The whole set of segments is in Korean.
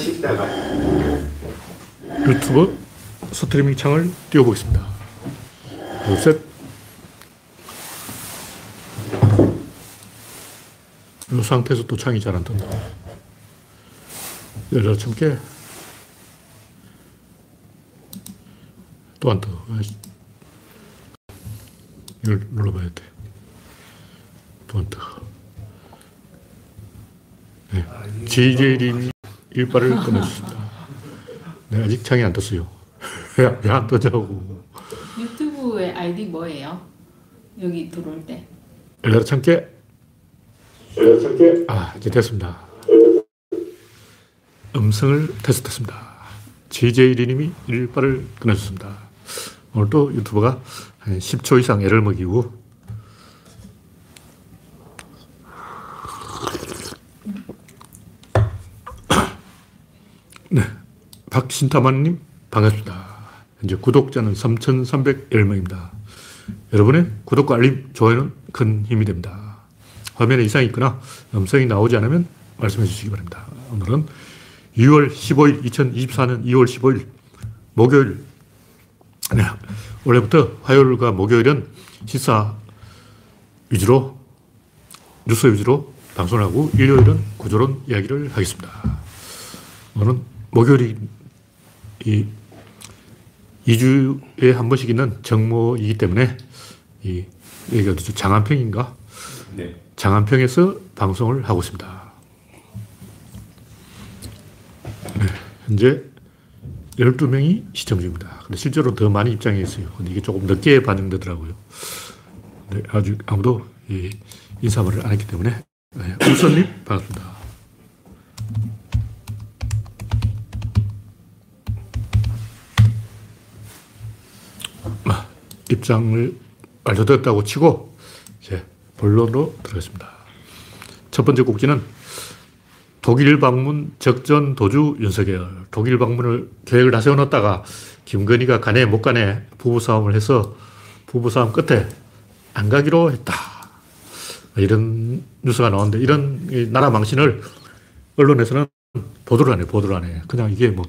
시다가 유튜브 스트리밍 창을 띄워보겠습니다. 둘, 셋. 이 상태에서 또 창이 잘 안 뜬다. 열려 참게. 또안 떠. 이걸 눌러봐야 돼. 또 안 떠. 네. JJ님이 일발을 끊어주셨습니다. 네, 아직 창이 안 떴어요. 왜안 떠자고. 유튜브의 아이디 뭐예요? 여기 들어올 때. 열려 참게. 열려 참게. 아, 이제 됐습니다. 음성을 테스트했습니다. JJ리님이 일발을 끊어줬습니다. 오늘도 유튜버가 한 10초 이상 애를 먹이고 네. 박신타만님 반갑습니다. 현재 구독자는 3,310명입니다. 여러분의 구독과 알림, 좋아요는 큰 힘이 됩니다. 화면에 이상이 있거나 음성이 나오지 않으면 말씀해 주시기 바랍니다. 오늘은 2월 15일, 2024년 2월 15일, 목요일. 네. 원래부터 화요일과 목요일은 시사 위주로, 뉴스 위주로 방송을 하고, 일요일은 구조론 이야기를 하겠습니다. 오늘은 목요일이 이 2주에 한 번씩 있는 정모이기 때문에 이, 여기가? 장안평인가? 네. 장안평에서 방송을 하고 있습니다. 네, 현재 12명이 시청 중입니다. 근데 실제로 더 많이 입장해 있어요. 근데 이게 조금 늦게 반영되더라고요. 네, 아직 아무도 이 인사말을 안 했기 때문에. 네, 우선님, 반갑습니다. 입장을 알려드렸다고 치고 이제 본론으로 들어가겠습니다. 첫 번째 곡지는 독일 방문 적전 도주 윤석열. 독일 방문을 계획을 다 세워놨다가 김건희가 가네 못 가네 부부싸움을 해서 부부싸움 끝에 안 가기로 했다. 이런 뉴스가 나오는데 이런 나라 망신을 언론에서는 보도를 안 해, 보도를 안 해. 그냥 이게 뭐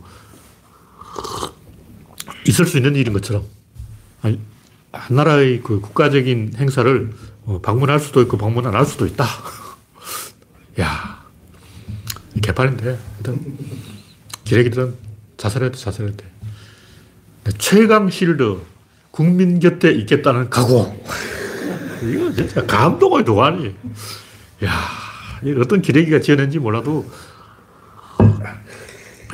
있을 수 있는 일인 것처럼. 아니, 한 나라의 그 국가적인 행사를 방문할 수도 있고 방문 안 할 수도 있다. 야, 개판인데. 하여튼, 기레기들은 자살해도 자살해도 돼. 최강 실드, 국민 곁에 있겠다는 각오. 이거 진짜 감동의 도가니. 야, 어떤 기레기가 지어낸지 몰라도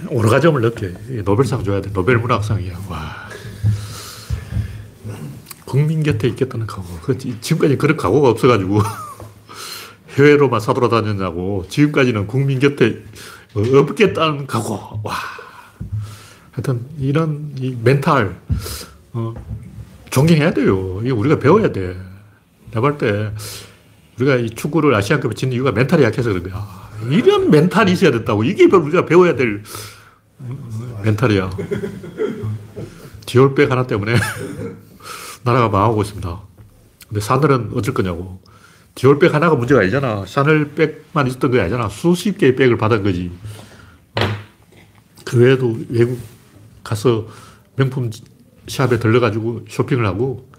오르가즘을 느껴. 노벨상 줘야 돼. 노벨 문학상이야. 와. 국민 곁에 있겠다는 각오. 지금까지 그런 각오가 없어가지고 해외로만 사돌아다녔냐고. 지금까지는 국민 곁에 없겠다는 각오. 와. 하여튼 이런 이 멘탈 어, 존경해야 돼요. 이거 우리가 배워야 돼. 내가 볼때 우리가 이 축구를 아시안컵에 진 이유가 멘탈이 약해서 그런 거야. 이런 멘탈이 있어야 된다고. 이게 우리가 배워야 될 멘탈이야. 디올백 하나 때문에 나라가 망하고 있습니다. 근데 사늘은 어쩔 거냐고. 디올백 하나가 문제가 아니잖아. 샤넬백만 있었던 게 아니잖아. 수십 개의 백을 받은 거지. 그 외에도 외국 가서 명품 샵에 들러가지고 쇼핑을 하고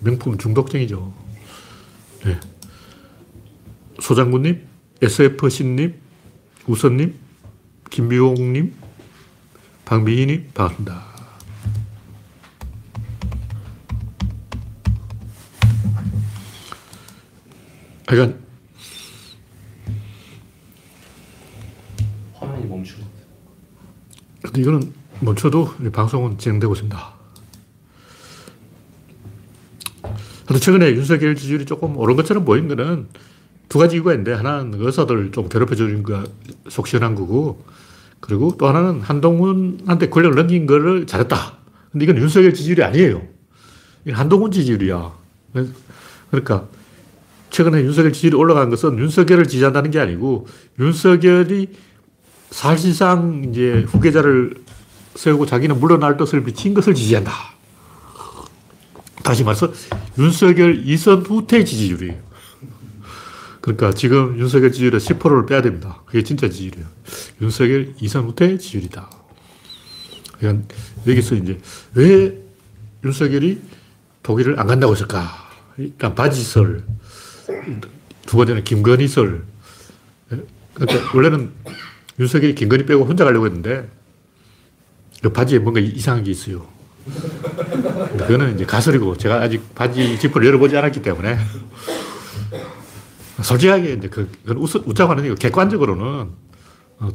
명품 중독증이죠. 네. 소장군님, SF신님, 우선님, 김미용님, 박미희님, 반갑습니다. 그러니까 화면이 멈추고. 근데 이거는 멈춰도 방송은 진행되고 있습니다. 근데 최근에 윤석열 지지율이 조금 오른 것처럼 보인 거는 두 가지 이유가 있는데 하나는 의사들 좀 괴롭혀 주는 거속 시원한 거고 그리고 또 하나는 한동훈한테 권력을 넘긴 거를 잘했다. 근데 이건 윤석열 지지율이 아니에요. 이건 한동훈 지지율이야. 그러니까 최근에 윤석열 지지율이 올라간 것은 윤석열을 지지한다는 게 아니고 윤석열이 사실상 이제 후계자를 세우고 자기는 물러날 것을 비친 것을 지지한다. 다시 말해서 윤석열 이선 후퇴 지지율이에요. 그러니까 지금 윤석열 지지율의 10%를 빼야 됩니다. 그게 진짜 지지율이에요. 윤석열, 이성우태 지지율이다. 그러니까 여기서 이제 왜 윤석열이 독일을 안 간다고 했을까? 일단 바지설, 두 번째는 김건희설. 그러니까 원래는 윤석열이 김건희 빼고 혼자 가려고 했는데 그 바지에 뭔가 이상한 게 있어요. 그거는 이제 가설이고 제가 아직 바지 지퍼를 열어보지 않았기 때문에 솔직하게 이제 그, 그건 웃자고 하는 얘기 객관적으로는 어,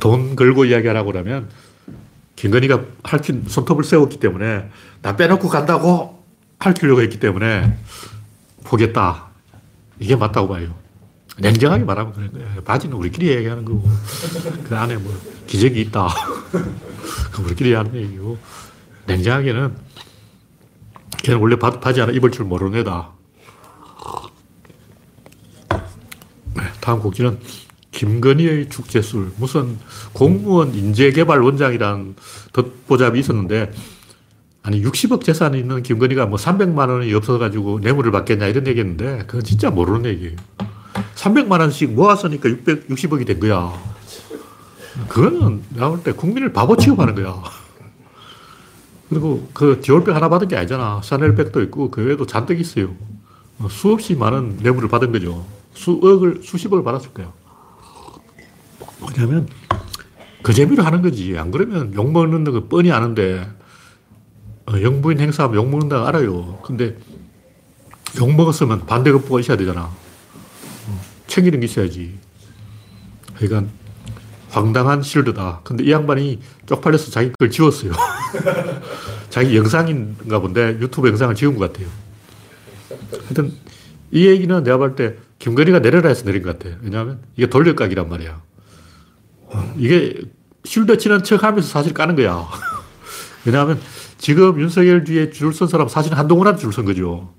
돈 걸고 이야기하라고 그러면 김건희가 할킨 손톱을 세웠기 때문에 나 빼놓고 간다고 할키려고 했기 때문에 포기했다. 이게 맞다고 봐요. 냉정하게 말하면 그런 거예요. 바지는 우리끼리 얘기하는 거고 그 안에 뭐 기적이 있다. 그 우리끼리 하는 얘기고 냉정하게는 걔는 원래 바지 하나 입을 줄 모르는 애다. 네, 다음 곡지는 김건희의 축제술. 무슨 공무원 인재개발원장이란 덧보잡이 있었는데, 아니, 60억 재산이 있는 김건희가 뭐 300만 원이 없어가지고 뇌물을 받겠냐 이런 얘기 했는데, 그건 진짜 모르는 얘기예요. 300만 원씩 모았으니까 660억이 된 거야. 그거는 볼때 국민을 바보 취급하는 거야. 그리고 그 디올백 하나 받은 게 아니잖아. 샤넬백도 있고 그 외에도 잔뜩 있어요. 수없이 많은 뇌물을 받은 거죠. 수억을, 수십억을 받았을 거야. 왜냐면 그 재미로 하는 거지. 안 그러면 욕 먹는 거 뻔히 아는데 어, 영부인 행사하면 욕먹는다 고 알아요. 근데 욕먹었으면 반대급부가 있어야 되잖아. 어, 챙기는 게 있어야지. 그러니까 황당한 실드다. 근데 이 양반이 쪽팔려서 자기 걸 지웠어요. 자기 영상인가 본데 유튜브 영상을 지운 것 같아요. 하여튼 이 얘기는 내가 볼 때 김건희가 내려라 해서 내린 것 같아요. 왜냐하면 이게 돌려각이란 말이야. 이게 쉴드 치는 척 하면서 사실 까는 거야. 왜냐하면 지금 윤석열 뒤에 줄 선 사람 사실 한동훈한테 줄 선 거죠.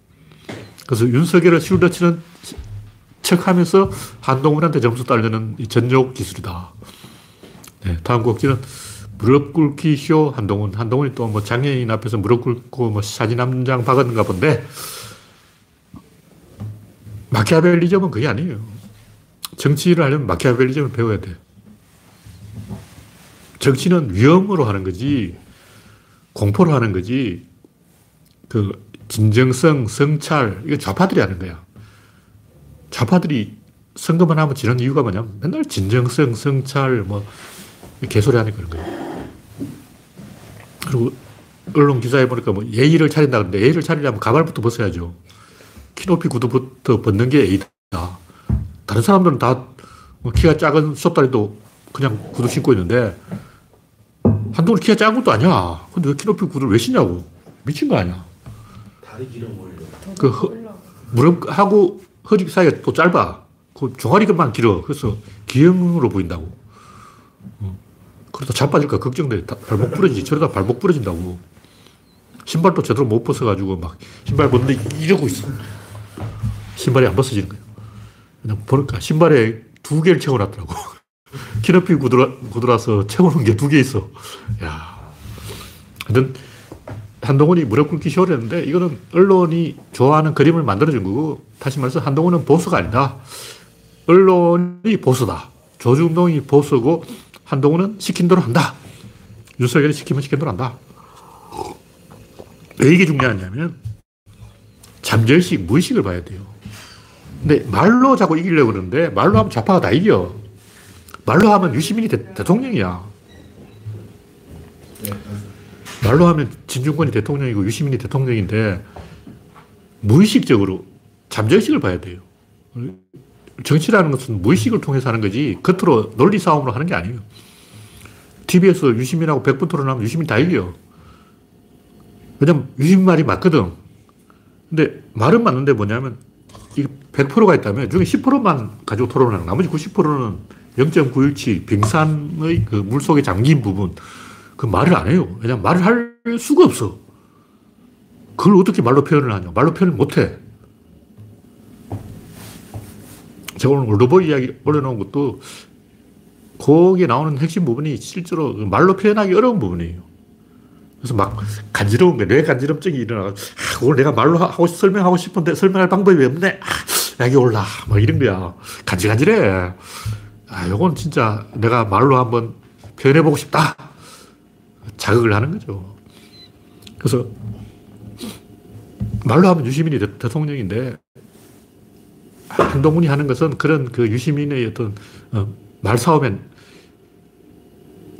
그래서 윤석열을 쉴드 치는 척 하면서 한동훈한테 점수 따려는 전욕 기술이다. 네, 다음 곡지는 무릎 꿇기 쇼 한동훈. 한동훈이 또 뭐 장애인 앞에서 무릎 꿇고 뭐 사진 한 장 박았는가 본데 마키아벨리즘은 그게 아니에요. 정치를 하려면 마키아벨리즘을 배워야 돼. 정치는 위험으로 하는 거지, 공포로 하는 거지, 그, 진정성, 성찰, 이거 좌파들이 하는 거야. 좌파들이 선거만 하면 지는 이유가 뭐냐면 맨날 진정성, 성찰, 뭐, 개소리 하는 그런 거예요. 그리고 언론 기사에 보니까 뭐 예의를 차린다 그러는데 예의를 차리려면 가발부터 벗어야죠. 키 높이 구두부터 벗는 게 예의다. 다른 사람들은 다뭐 키가 작은 솥다리도 그냥 구두 신고 있는데 한동훈 키가 작은 것도 아니야. 근데 왜 키 높이 구두를 왜 신냐고. 미친 거 아니야. 다리 길어 보이려. 그 허, 무릎하고 허리 사이가 또 짧아. 그 종아리만 길어. 그래서 기형으로 보인다고. 어. 그러다 자빠질까 걱정돼. 발목 부러지지. 저러다 발목 부러진다고. 신발도 제대로 못 벗어가지고 막 신발 벗는데 이러고 있어. 신발이 안 벗어지는 거예요. 그냥 보니까 신발에 두 개를 채워놨더라고. 키높이 구두라, 구두라서 채우는 게 두 개 있어. 야 하여튼, 한동훈이 무릎 꿇기 했는데, 이거는 언론이 좋아하는 그림을 만들어준 거고, 다시 말해서 한동훈은 보수가 아니다. 언론이 보수다. 조중동이 보수고, 한동훈은 시킨 대로 한다. 윤석열이 시키면 시킨 대로 한다. 왜 이게 중요하냐면, 잠재의식, 무의식을 봐야 돼요. 근데 말로 자꾸 이기려고 그러는데, 말로 하면 좌파가 다 이겨. 말로 하면 유시민이 대, 통령이야 말로 하면 진중권이 대통령이고 유시민이 대통령인데 무의식적으로 잠재의식을 봐야 돼요. 정치라는 것은 무의식을 통해서 하는 거지 겉으로 논리 싸움으로 하는 게 아니에요. TV에서 유시민하고 100분 토론하면 유시민 다 이겨. 왜냐면 유시민 말이 맞거든. 근데 말은 맞는데 뭐냐면 이 100%가 있다면 중에 10%만 가지고 토론하는 나머지 90%는 0.917 빙산의 그 물속에 잠긴 부분 그 말을 안 해요. 왜냐면 말을 할 수가 없어. 그걸 어떻게 말로 표현을 하냐. 말로 표현을 못 해. 제가 오늘 올드보 이야기 올려놓은 것도 거기에 나오는 핵심 부분이 실제로 말로 표현하기 어려운 부분이에요. 그래서 막 간지러운 게, 뇌 간지럼증이 일어나가지고, 아, 그걸 내가 말로 하고, 설명하고 싶은데 설명할 방법이 없네. 아, 약이 올라. 막 이런 거야. 간질간질해. 아, 요건 진짜 내가 말로 한번 표현해보고 싶다. 자극을 하는 거죠. 그래서 말로 하면 유시민이 대, 대통령인데 한동훈이 하는 것은 그런 그 유시민의 어떤 어, 말싸움엔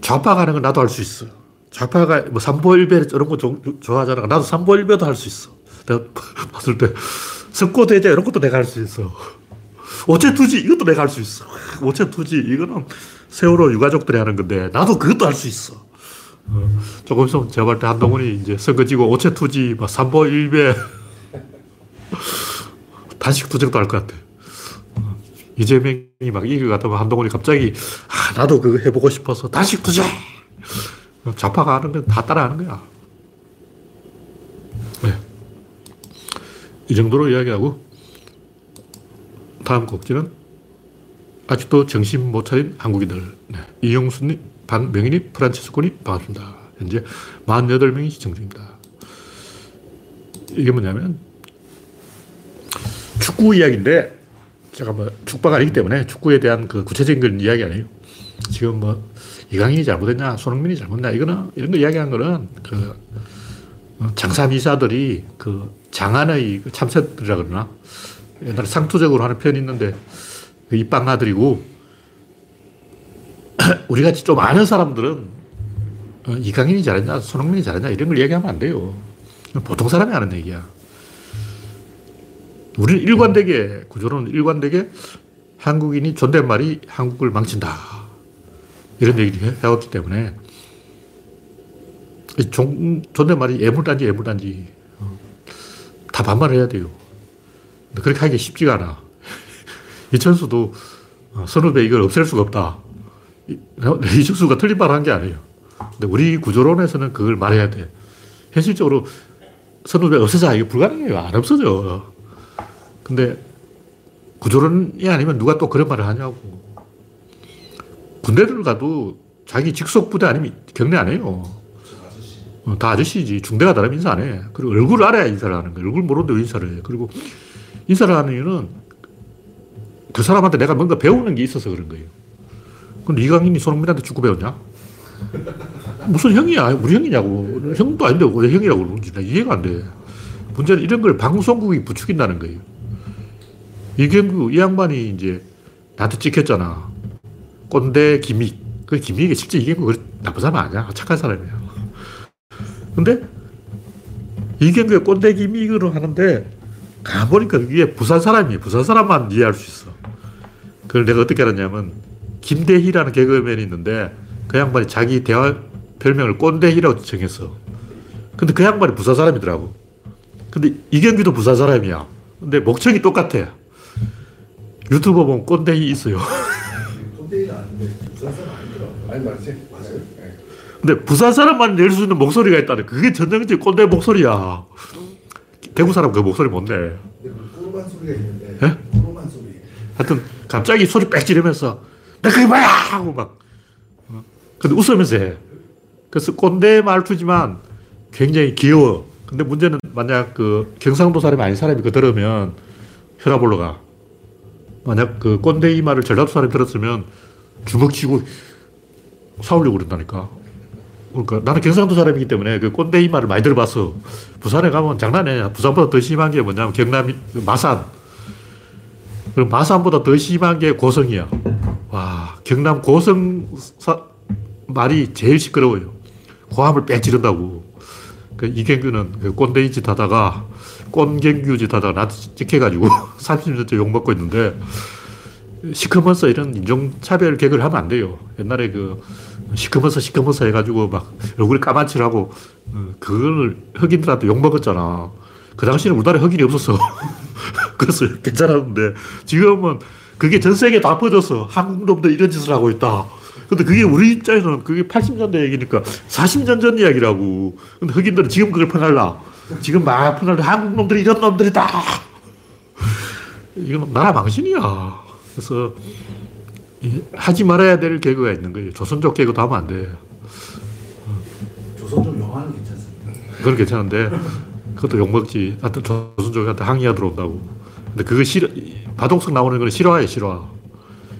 좌파가 하는 건 나도 할 수 있어. 좌파가 뭐 삼보일배 이런 거 조- 좋아하잖아. 나도 삼보일배도 할 수 있어. 내가 봤을 때 석고대제 이런 것도 내가 할 수 있어. 오체투지 이것도 내가 할 수 있어. 오체투지 이거는 세월호 유가족들이 하는 건데 나도 그것도 할 수 있어. 어, 조금 있으면 제가 볼 때 한동훈이 이제 선거 지고 오체 투지 막 삼보 일배 단식 투쟁도 할 것 같아. 어, 이재명이 막 이길 것 같으면 한동훈이 갑자기 아, 나도 그거 해보고 싶어서 단식 투쟁! 어, 좌파가 하는 건 다 따라하는 거야. 네. 이 정도로 이야기하고 다음 곡지는 아직도 정신 못 차린 한국인들. 네. 이용수님, 박명희님, 프란치스코님 반갑습니다. 현재 48명이 시청 중입니다. 이게 뭐냐면 축구 이야기인데 제가 뭐 축구가 아니기 때문에 축구에 대한 그 구체적인 건 이야기 아니에요. 지금 뭐 이강인이 잘못했냐, 손흥민이 잘못했냐, 이거는 이런 거 이야기한 거는 그 어, 장사 미사들이 그 장안의 그 참새들이라 그러나 옛날에 상투적으로 하는 표현이 있는데 그 입방아들이고 우리 같이 좀 아는 사람들은 어, 이강인이 잘했냐, 손흥민이 잘했냐 이런 걸 얘기하면 안 돼요. 보통 사람이 하는 얘기야. 우리는 일관되게 구조로는 일관되게 한국인이 존댓말이 한국을 망친다. 이런 얘기를 해- 해왔기 때문에 존댓말이 애물단지 애물단지 어, 다 반말해야 돼요. 그렇게 하기 쉽지가 않아. 이천수도 어, 선후배 이걸 없앨 수가 없다. 이- 이천수가 틀린 말을 한 게 아니에요. 근데 우리 구조론에서는 그걸 말해야 돼. 현실적으로 선후배 없애자 이게 불가능해요. 안 없어져. 근데 구조론이 아니면 누가 또 그런 말을 하냐고. 군대를 가도 자기 직속 부대 아니면 경례 안 해요. 어, 다 아저씨지. 중대가 다르면 인사 안 해. 그리고 얼굴을 알아야 인사를 하는 거야. 얼굴 모르는데 왜 인사를 해. 그리고 인사를 하는 이유는 그 사람한테 내가 뭔가 배우는 게 있어서 그런 거예요. 근데 이강인이 손흥민한테 축구 배웠냐? 무슨 형이야? 우리 형이냐고. 형도 아닌데 왜 형이라고 그러는지 나 이해가 안 돼. 문제는 이런 걸 방송국이 부추긴다는 거예요. 이경규, 이 양반이 이제 나한테 찍혔잖아. 꼰대 기믹. 그 기믹이 실제 이경규 그 나쁜 사람 아니야. 착한 사람이야. 근데 이경규의 꼰대 기믹으로 하는데 가보니까 이게 부산 사람이에요. 부산 사람만 이해할 수 있어. 그걸 내가 어떻게 알았냐면 김대희라는 개그맨이 있는데 그 양반이 자기 대화 별명을 꼰대희라고 정했어. 근데 그 양반이 부산 사람이더라고. 근데 이경규도 부산 사람이야. 근데 목청이 똑같아. 유튜버 보면 꼰대희 있어요. 꼰대이는 아닌데 부산 사람 아니더라고. 아니 맞지? 맞아요? 네. 근데 부산 사람만 낼 수 있는 목소리가 있다는 그게 전형적인 꼰대 목소리야. 대구 사람 그 목소리 뭔데? 그 꾸르만 소리가 있는데 예? 꾸르만 소리. 하여튼 갑자기 소리 빽 지르면서 나 그게 뭐야 하고 막 어? 근데 웃으면서 해 그래서 꼰대 말투지만 굉장히 귀여워 근데 문제는 만약 그 경상도 사람이 아닌 사람이 그거 들으면 혈압 올라가 만약 그 꼰대 이 말을 전라도 사람이 들었으면 주먹 치고 싸우려고 그런다니까 그러니까 나는 경상도 사람이기 때문에 그 꼰대 이 말을 많이 들어봤어 부산에 가면 장난 아니야 부산보다 더 심한 게 뭐냐면 경남 그 마산 그럼 마산보다 더 심한 게 고성이야. 와, 경남 고성 사, 말이 제일 시끄러워요. 고함을 빽 지른다고. 그 이경규는 그 꼰대이 짓 하다가 꼰경규 짓 하다가 나한테 찍혀가지고 30년째 욕먹고 있는데 시커먼서 이런 인종차별 개그를 하면 안 돼요. 옛날에 그 시커먼서 시커먼서 해가지고 막 얼굴에 까만칠하고 어, 그걸 흑인들한테 욕먹었잖아. 그 당시에는 우리나라에 흑인이 없었어. 그래서 괜찮았는데 지금은 그게 전 세계에 다 퍼져서 한국 놈들 이런 짓을 하고 있다. 근데 그게 우리 입장에서는 그게 80년대 얘기니까 40년 전 이야기라고. 근데 흑인들은 지금 그걸 퍼날라. 지금 막 퍼날라. 한국 놈들이 이런 놈들이다. 이건 나라 망신이야. 그래서 이- 하지 말아야 될 개그가 있는 거예요. 조선족 개그도 하면 안 돼. 조선족 영화는 괜찮습니다. 그건 괜찮은데 그것도 욕먹지. 하여튼 조선족한테 항의가 들어온다고. 근데 그거 싫어, 바동석 나오는 거는 싫어해, 싫어.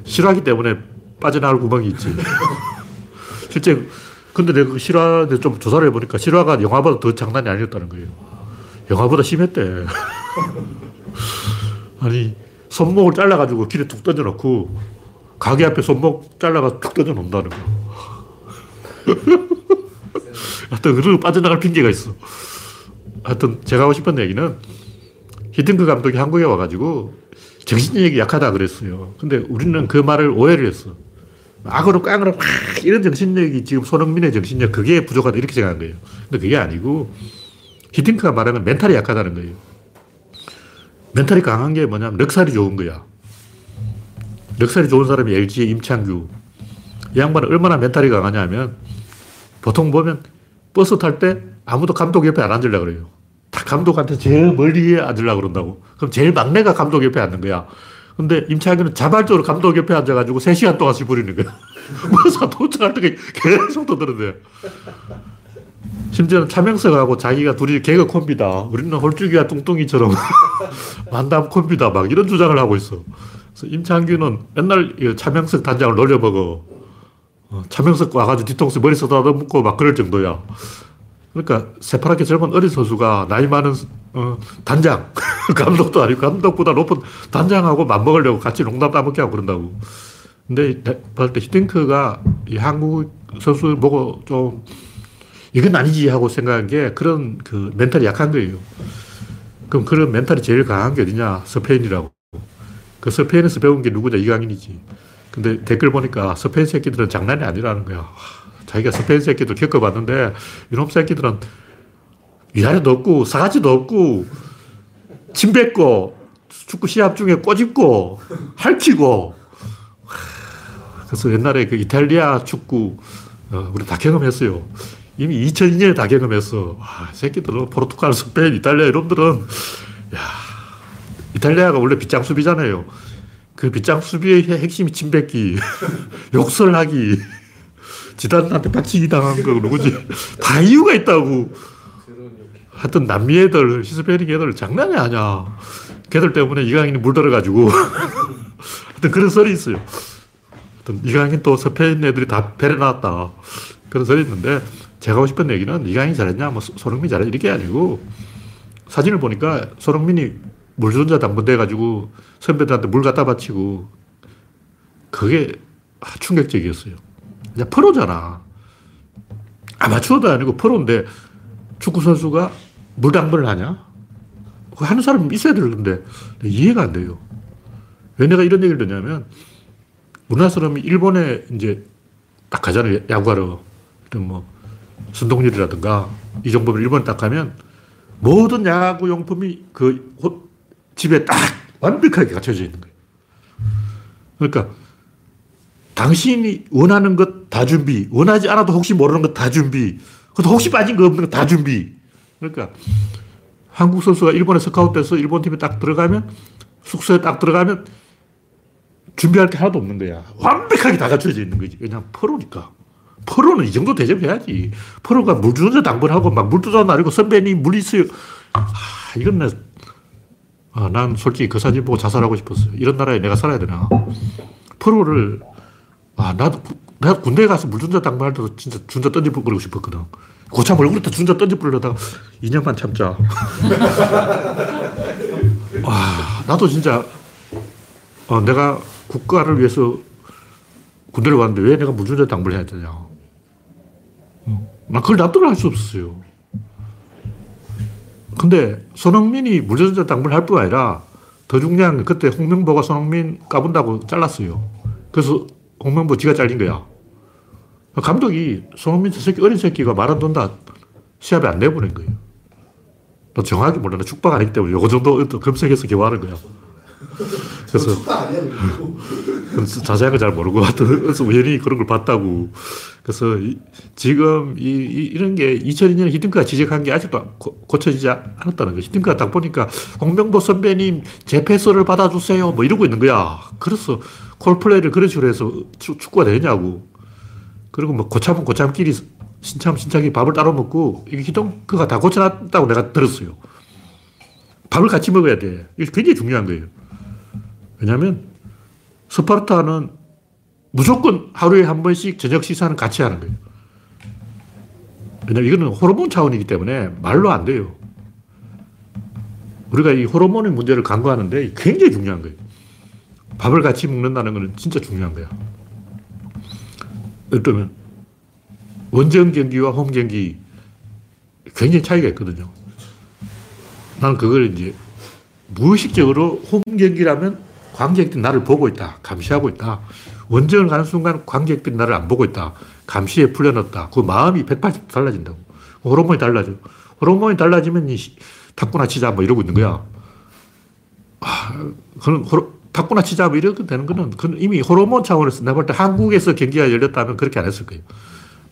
싫어하기 때문에 빠져나갈 구멍이 있지. 실제, 근데 내가 그 실화에 좀 조사를 해보니까 실화가 영화보다 더 장난이 아니었다는 거예요. 영화보다 심했대. 아니, 손목을 잘라가지고 길에 툭 던져놓고, 가게 앞에 손목 잘라가 툭 던져놓는다는 거. 하여튼, 그리고 빠져나갈 핑계가 있어. 하여튼, 제가 하고 싶은 얘기는, 히딩크 감독이 한국에 와가지고, 정신력이 약하다 그랬어요. 근데 우리는 그 말을 오해를 했어. 악으로 깡으로 막 이런 정신력이 지금 손흥민의 정신력 그게 부족하다 이렇게 생각한 거예요. 근데 그게 아니고 히딩크가 말하는 멘탈이 약하다는 거예요. 멘탈이 강한 게 뭐냐면 넉살이 좋은 거야. 넉살이 좋은 사람이 LG의 임찬규. 이 양반은 얼마나 멘탈이 강하냐면 보통 보면 버스 탈 때 아무도 감독 옆에 안 앉으려고 그래요. 다 감독한테 제일 멀리에 앉으려고 그런다고. 그럼 제일 막내가 감독 옆에 앉는 거야. 근데 임창규는 자발적으로 감독 옆에 앉아가지고 3시간 동안 씹부리는 거야. 버스가 도착할 때까지 계속 떠드는데. 심지어는 차명석하고 자기가 둘이 개그 콤비다. 우리는 홀쭉이와 뚱뚱이처럼 만담 콤비다. 막 이런 주장을 하고 있어. 그래서 임창규는 맨날 이 차명석 단장을 놀려먹어. 어, 차명석 와가지고 뒤통수에 머리 쏟아놓고 막 그럴 정도야. 그러니까 새파랗게 젊은 어린 선수가 나이 많은 어, 단장, 감독도 아니고 감독보다 높은 단장하고 맞먹으려고 같이 농담 따먹기 하고 그런다고. 근데 봤을 때 히딩크가 이 한국 선수 보고 좀 이건 아니지 하고 생각한 게 그런 그 멘탈이 약한 거예요. 그럼 그런 멘탈이 제일 강한 게 어디냐? 스페인이라고. 그 스페인에서 배운 게 누구냐? 이강인이지. 근데 댓글 보니까 스페인 새끼들은 장난이 아니라는 거야. 자기가 스페인 새끼들 겪어봤는데 이놈 새끼들은 위아래도 없고 사가지도 없고 침 뱉고 축구 시합 중에 꼬집고 핥히고 그래서 옛날에 그 이탈리아 축구 어, 우리 다 경험했어요. 이미 2002년에 다 경험했어. 와, 새끼들은 포르투갈, 스페인, 이탈리아 이놈들은 야 이탈리아가 원래 빗장 수비잖아요. 그 빗장 수비의 핵심이 침 뱉기, 욕설하기, 지단한테 박치기 당한 거 누구지? 다 이유가 있다고. 하여튼 남미 애들, 히스패닉 애들 장난이 아니야. 걔들 때문에 이강인이 물들어가지고. 하여튼 그런 설이 있어요. 하여튼 이강인 또 스페인 애들이 다 배려놨다. 그런 설이 있는데 제가 하고 싶은 얘기는 이강인이 잘했냐, 뭐 손흥민이 잘했냐, 이게 아니고 사진을 보니까 손흥민이 물전자 당분돼가지고 선배들한테 물 갖다 바치고 그게 충격적이었어요. 이제 프로잖아. 아마추어도 아니고 프로인데 축구 선수가 물당번을 하냐? 하는 사람이 있어야 될 건데 이해가 안 돼요. 왜 내가 이런 얘기를 듣냐면 우리나라 사람이 일본에 이제 딱 가잖아요. 야구하러. 뭐 순동률이라든가 이정범을 일본에 딱 가면 모든 야구 용품이 그 집에 딱 완벽하게 갖춰져 있는 거예요. 그러니까 당신이 원하는 것 다 준비, 원하지 않아도 혹시 모르는 것 다 준비, 그것도 혹시 빠진 거 없는 거 다 준비. 그러니까 한국 선수가 일본에 스카웃돼서 일본 팀에 딱 들어가면 숙소에 딱 들어가면 준비할 게 하나도 없는 거야. 완벽하게 다 갖춰져 있는 거지. 왜냐면 프로니까. 프로는 이 정도 대접해야지. 프로가 물주전자 당번하고 막 물주전자 나리고 선배님 물 있어요. 아, 이건 나, 아, 난 솔직히 그 사진 보고 자살하고 싶었어요. 이런 나라에 내가 살아야 되나. 프로를, 아, 나도, 내가 군대에 가서 물주전자 당번할 때도 진짜 준자 던져버리고 싶었거든. 고참 얼굴에다 준자 던져버리려다가 2년만 참자. 와, 나도 진짜, 어, 내가 국가를 위해서 군대를 갔는데 왜 내가 물주전자 당번을 해야 되냐. 난 그걸 납득을 할 수 없었어요. 근데 손흥민이 물전자 당번을 할 뿐 아니라 더 중요한 건 그때 홍명보가 손흥민 까분다고 잘랐어요. 그래서 홍명보 지가 잘린 거야. 감독이 손흥민 저 새끼 어린 새끼가 말안 듣는다 시합에 안 내보낸 거예요. 너 정확히 몰라. 나 축박 아니기 때문에 요 정도 검색해서 개화하는 거야. 그래서 그래서 자세한 걸잘 모르고 그래서 우연히 그런 걸 봤다고. 그래서 이, 지금 이, 이, 런게 2002년에 히딩크가 지적한 게 아직도 고, 고쳐지지 않았다는 거. 히딩크가 딱 보니까 홍명보 선배님 제 패스를 받아주세요. 뭐 이러고 있는 거야. 그래서 콜플레이를 그런 식으로 해서 축구가 되냐고. 그리고 뭐 고참은 고참끼리 신참 신참이 밥을 따로 먹고 이게 히딩크가 다 고쳐놨다고 내가 들었어요. 밥을 같이 먹어야 돼. 이게 굉장히 중요한 거예요. 왜냐하면 스파르타는 무조건 하루에 한 번씩 저녁 식사는 같이 하는 거예요. 왜냐면 이거는 호르몬 차원이기 때문에 말로 안 돼요. 우리가 이 호르몬의 문제를 간과하는데 굉장히 중요한 거예요. 밥을 같이 먹는다는 것은 진짜 중요한 거야. 들면, 원정 경기와 홈 경기 굉장히 차이가 있거든요. 나는 그걸 이제 무의식적으로 홈 경기라면 관객들이 나를 보고 있다. 감시하고 있다. 원정을 가는 순간 관객들이 나를 안 보고 있다. 감시에 풀려났다. 그 마음이 180도 달라진다고. 호르몬이 달라져. 호르몬이 달라지면 이 탁구나 치자 뭐 이러고 있는 거야. 아, 그는 호르, 탁구나 치자 뭐 이렇게 되는 거는 그는 이미 호르몬 차원에서 내가 볼 때 한국에서 경기가 열렸다면 그렇게 안 했을 거예요.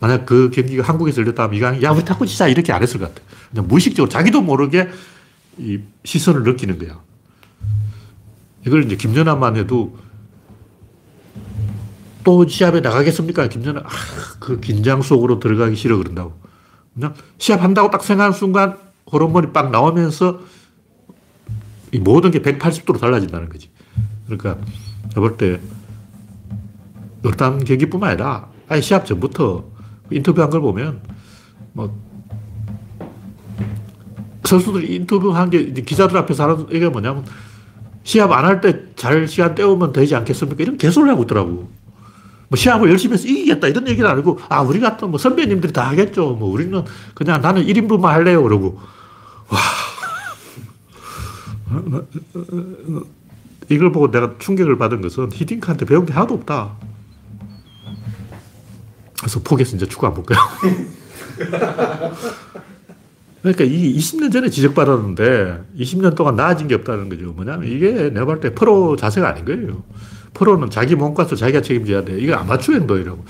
만약 그 경기가 한국에서 열렸다면 이거 야 우리 탁구 치자 이렇게 안 했을 것 같아. 그냥 무의식적으로 자기도 모르게 이 시선을 느끼는 거야. 이걸 이제 김연아만 해도 또 시합에 나가겠습니까? 김연아, 아, 그 긴장 속으로 들어가기 싫어 그런다고. 그냥 시합한다고 딱 생각하는 순간 호르몬이 빡 나오면서 이 모든 게 180도로 달라진다는 거지. 그러니까 볼때 어떤 경기뿐만 아니라 아예 시합 전부터 인터뷰한 걸 보면 뭐 선수들이 인터뷰한 게 기자들 앞에서 하는 이게 뭐냐면 시합 안 할 때 잘 시간 때우면 되지 않겠습니까? 이런 개소리를 하고 있더라고. 뭐 시합을 열심히 해서 이기겠다 이런 얘기를 안 하고 아 우리 같은 뭐 선배님들이 다 하겠죠. 뭐 우리는 그냥 나는 1인분만 할래요. 그러고 와 이걸 보고 내가 충격을 받은 것은 히딩크한테 배운 게 하나도 없다. 그래서 포기해서 이제 축구 안볼 거야. 그러니까 이 20년 전에 지적받았는데 20년 동안 나아진 게 없다는 거죠. 뭐냐면 이게 내가 볼 때 프로 자세가 아닌 거예요. 프로는 자기 몸값을 자기가 책임져야 돼. 이거 아마추어 행동이라고.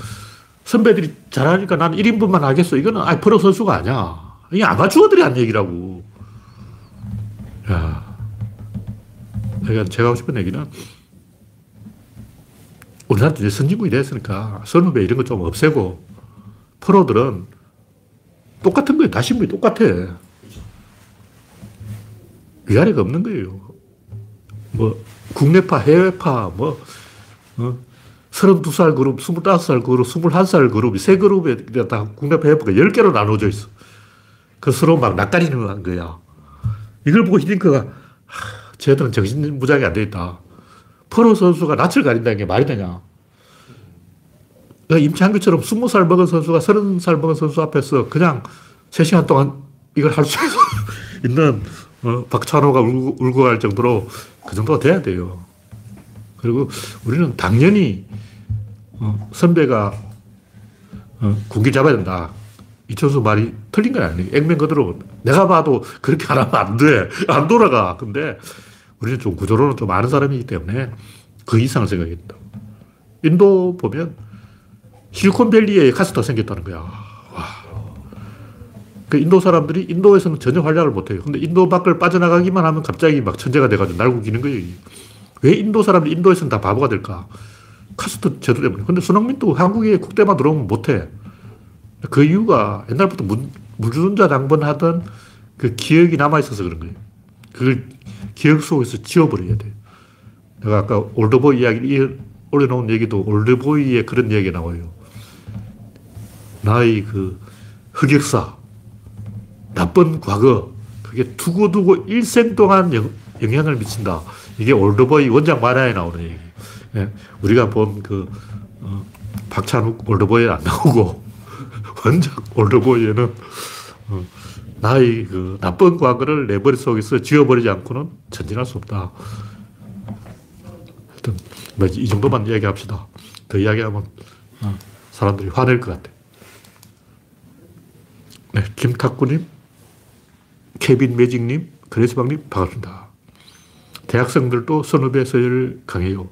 선배들이 잘하니까 나는 1인분만 하겠어. 이거는 아 프로 선수가 아니야. 이게 아마추어들이 한 얘기라고. 야. 그러니까 제가 하고 싶은 얘기는 우리나라도 이제 선진국이 됐으니까 선후배 이런 거 좀 없애고 프로들은 똑같은 거예요. 다 신분이 똑같아. 위아래가 없는 거예요. 뭐, 국내파, 해외파, 뭐, 어, 32살 그룹, 25살 그룹, 21살 그룹이 세 그룹에 다 국내파, 해외파가 10개로 나눠져 있어. 그 서로 막 낯가리는 거야. 이걸 보고 히딩크가, 하, 쟤들은 정신무장이 안 돼 있다. 프로 선수가 낯을 가린다는 게 말이 되냐. 임창규처럼 20살 먹은 선수가 30살 먹은 선수 앞에서 그냥 3시간 동안 이걸 할 수 있는 어, 박찬호가 울고, 울고 갈 정도로 그 정도가 돼야 돼요. 그리고 우리는 당연히 어, 선배가 어, 군기 잡아야 된다. 이천수 말이 틀린 건 아니에요. 액면 그대로 내가 봐도 그렇게 안 하면 안 돼. 안 돌아가. 근데 우리는 좀 구조로는 좀 아는 사람이기 때문에 그 이상을 생각했다. 인도 보면 실리콘밸리에 카스터가 생겼다는 거야. 와. 그 인도 사람들이 인도에서는 전혀 활약을 못해요. 근데 인도 밖을 빠져나가기만 하면 갑자기 막 천재가 돼가지고 날고 기는 거예요. 왜 인도 사람들이 인도에서는 다 바보가 될까? 카스터 제도 때문에. 근데 손흥민도 한국에 국대만 들어오면 못해. 그 이유가 옛날부터 물, 물주전자 당번 하던 그 기억이 남아있어서 그런 거예요. 그걸 기억 속에서 지워버려야 돼. 내가 아까 올드보이 이야기를 올려놓은 얘기도 올드보이의 그런 이야기가 나와요. 나의 그 흑역사, 나쁜 과거, 그게 두고두고 일생 동안 영, 영향을 미친다. 이게 올드보이 원작 만화에 나오는 얘기. 예, 우리가 본 그, 어, 박찬욱 올드보이에 안 나오고, 원작 올드보이에는, 어, 나의 그 나쁜 과거를 내 머릿속에서 지워버리지 않고는 전진할 수 없다. 하여튼, 뭐이 정도만 이야기합시다. 더 이야기하면 어, 사람들이 화낼 것 같아. 네, 김탁구님, 케빈 매직님, 그레스방님, 반갑습니다. 대학생들도 선후배 서열을 강해요.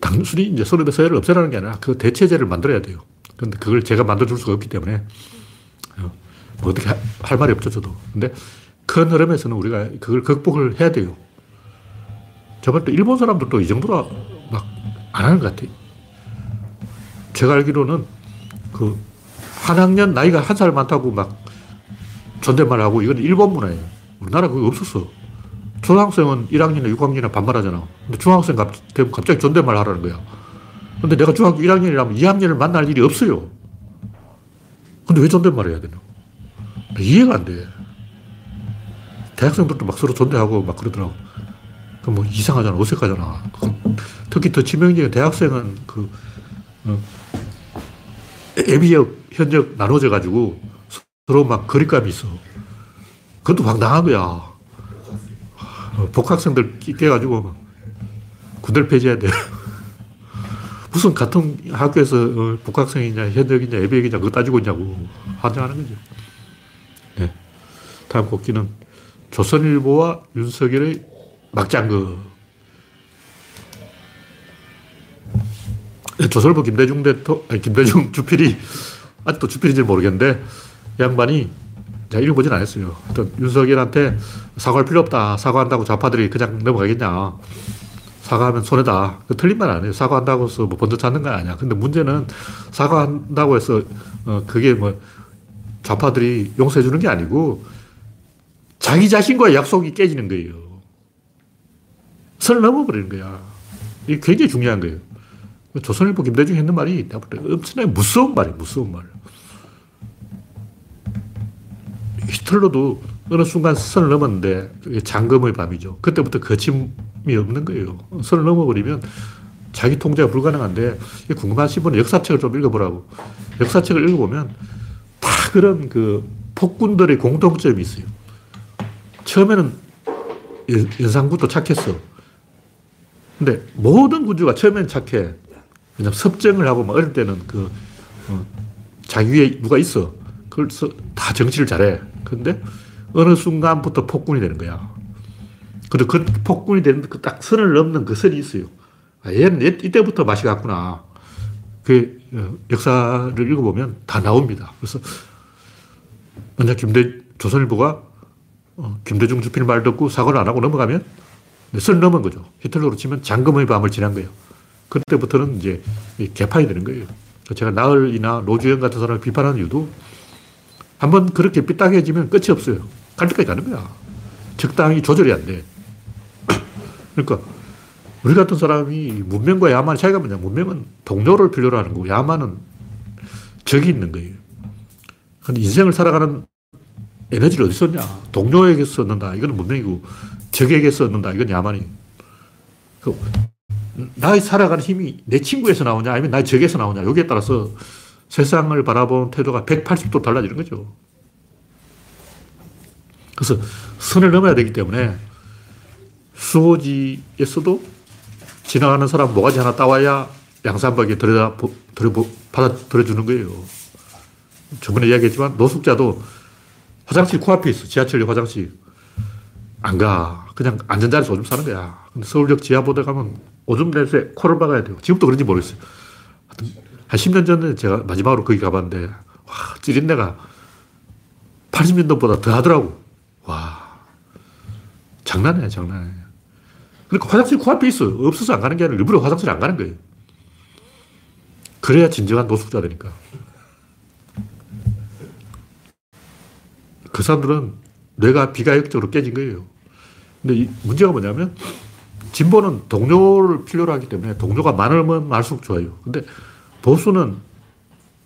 단순히 이제 선후배 서열을 없애라는 게 아니라 그 대체제를 만들어야 돼요. 근데 그걸 제가 만들어줄 수가 없기 때문에 어, 뭐 어떻게 하, 할 말이 없죠, 저도. 근데 큰 흐름에서는 우리가 그걸 극복을 해야 돼요. 저번 때 일본 사람들도 이 정도로 막 안 하는 것 같아요. 제가 알기로는 그 한 학년 나이가 한 살 많다고 막 존댓말 하고 이건 일본 문화예요. 우리나라 그거 없었어. 초등학생은 1학년이나 6학년이나 반말하잖아. 근데 중학생 되면 갑자기 존댓말 하라는 거야. 근데 내가 중학교 1학년이라면 2학년을 만날 일이 없어요. 근데 왜 존댓말 해야 되나? 이해가 안 돼. 대학생들도 막 서로 존대하고 막 그러더라고. 그뭐 이상하잖아. 어색하잖아. 그 특히 더 치명적인 대학생은 그, 어, 애비역, 현역 나눠져 가지고 서로 막 거리감이 있어. 그것도 황당한 거야. 어, 복학생들 끼껴가지고 막 군대를 폐지해야 돼. 무슨 같은 학교에서 어, 복학생이냐, 현역이냐, 애비역이냐, 그거 따지고 있냐고. 환장하는 거죠. 네. 다음 곡기는 조선일보와 윤석열의 막장거. 조선일보 김대중 대통, 아니, 김대중 주필이, 아직도 주필인지 모르겠는데, 이 양반이, 제가 읽어보진 않았어요. 하여튼, 윤석열한테 사과할 필요 없다. 사과한다고 좌파들이 그냥 넘어가겠냐. 사과하면 손해다. 그 틀린 말 아니에요. 사과한다고 해서 뭐 번져 찾는 건 아니야. 근데 문제는 사과한다고 해서, 어, 그게 뭐, 좌파들이 용서해 주는 게 아니고, 자기 자신과의 약속이 깨지는 거예요. 선을 넘어버리는 거야. 이게 굉장히 중요한 거예요. 조선일보 김대중이 했는 말이 엄청나게 무서운 말이에요. 무서운 말. 히틀러도 어느 순간 선을 넘었는데 장검의 밤이죠. 그때부터 거침이 없는 거예요. 선을 넘어버리면 자기 통제가 불가능한데 궁금하신 분은 역사책을 좀 읽어보라고. 역사책을 읽어보면 다 그런 그 폭군들의 공통점이 있어요. 처음에는 연산군도 착했어. 근데 모든 군주가 처음엔 착해. 그냥 섭정을 하고 막 어릴 때는 그, 어, 자기 위에 누가 있어. 그래서 다 정치를 잘해. 근데 어느 순간부터 폭군이 되는 거야. 근데 그 폭군이 되는 그 딱 선을 넘는 그 선이 있어요. 아, 얘는 이때부터 맛이 갔구나. 그 어, 역사를 읽어보면 다 나옵니다. 그래서 만약 김대, 조선일보가 어, 김대중 주필 말 듣고 사과를 안 하고 넘어가면 선 넘은 거죠. 히틀러로 치면 장금의 밤을 지난 거예요. 그때부터는 이제 개판이 되는 거예요. 제가 나흘이나 노주현 같은 사람을 비판하는 이유도 한 번 그렇게 삐딱해지면 끝이 없어요. 갈 때까지 가는 거야. 적당히 조절이 안 돼. 그러니까 우리 같은 사람이 문명과 야만의 차이가 뭐냐. 문명은 동료를 필요로 하는 거고 야만은 적이 있는 거예요. 근데 인생을 살아가는 에너지를 어디서 얻냐. 동료에게 썼는다. 이건 문명이고 적에게 썼는다. 이건 야만이. 그 나의 살아가는 힘이 내 친구에서 나오냐 아니면 나의 적에서 나오냐 여기에 따라서 세상을 바라보는 태도가 180도 달라지는 거죠. 그래서 선을 넘어야 되기 때문에 수호지에서도 지나가는 사람 모가지 하나 따와야 양산박에 들여다, 들여, 받아 들여주는 거예요. 저번에 이야기했지만 노숙자도 화장실 코앞에 있어. 지하철 화장실. 안 가. 그냥 안전자리에서 오줌 싸는 거야. 근데 서울역 지하보대 가면 오줌 냄새 코를 박아야 돼요. 지금도 그런지 모르겠어요. 한 10년 전에 제가 마지막으로 거기 가봤는데, 와, 찌린내가 80년도보다 더 하더라고. 와. 장난이야, 장난. 그러니까 화장실 코앞에 있어. 없어서 안 가는 게 아니라 일부러 화장실 안 가는 거예요. 그래야 진정한 노숙자 되니까. 그 사람들은 뇌가 비가역적으로 깨진 거예요. 근데 이 문제가 뭐냐면 진보는 동료를 필요로 하기 때문에 동료가 많으면 많을수록 좋아요. 근데 보수는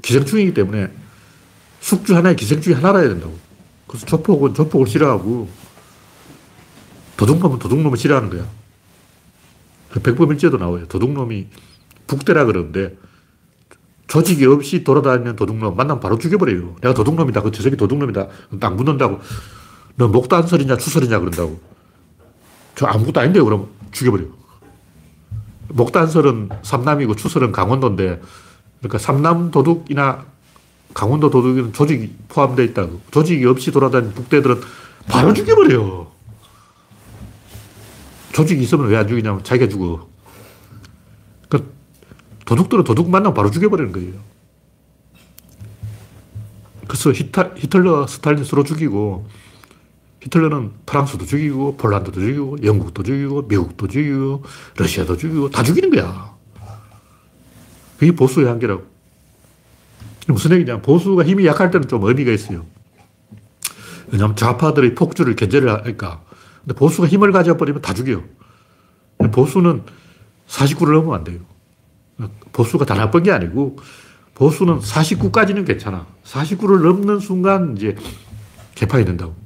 기생충이기 때문에 숙주 하나에 기생충이 하나라 해야 된다고. 그래서 조폭은 조폭을 싫어하고 도둑놈은 도둑놈을 싫어하는 거야. 그 백범일제도 나와요. 도둑놈이 북대라 그러는데 조직이 없이 돌아다니는 도둑놈 만나면 바로 죽여버려요. 내가 도둑놈이다. 그 저새끼 도둑놈이다. 딱 묻는다고. 너 목단 설이냐 추설이냐 그런다고. 저 아무것도 아닌데 그럼 죽여버려. 목단설은 삼남이고 추설은 강원도인데 그러니까 삼남 도둑이나 강원도 도둑에는 조직이 포함되어 있다고. 조직이 없이 돌아다니는 북대들은 바로 죽여버려요. 조직이 있으면 왜 안 죽이냐면 자기가 죽어. 그 도둑들은 도둑 만나면 바로 죽여버리는 거예요. 그래서 히타, 히틀러, 스탈린 서로 죽이고, 히틀러는 프랑스도 죽이고, 폴란드도 죽이고, 영국도 죽이고, 미국도 죽이고, 러시아도 죽이고, 다 죽이는 거야. 그게 보수의 한계라고. 무슨 얘기냐. 보수가 힘이 약할 때는 좀 의미가 있어요. 왜냐하면 좌파들의 폭주를 견제를 하니까. 근데 보수가 힘을 가져버리면 다 죽여요. 보수는 49를 넘으면 안 돼요. 보수가 다 나쁜 게 아니고 보수는 49까지는 괜찮아. 49를 넘는 순간 이제 개판이 된다고.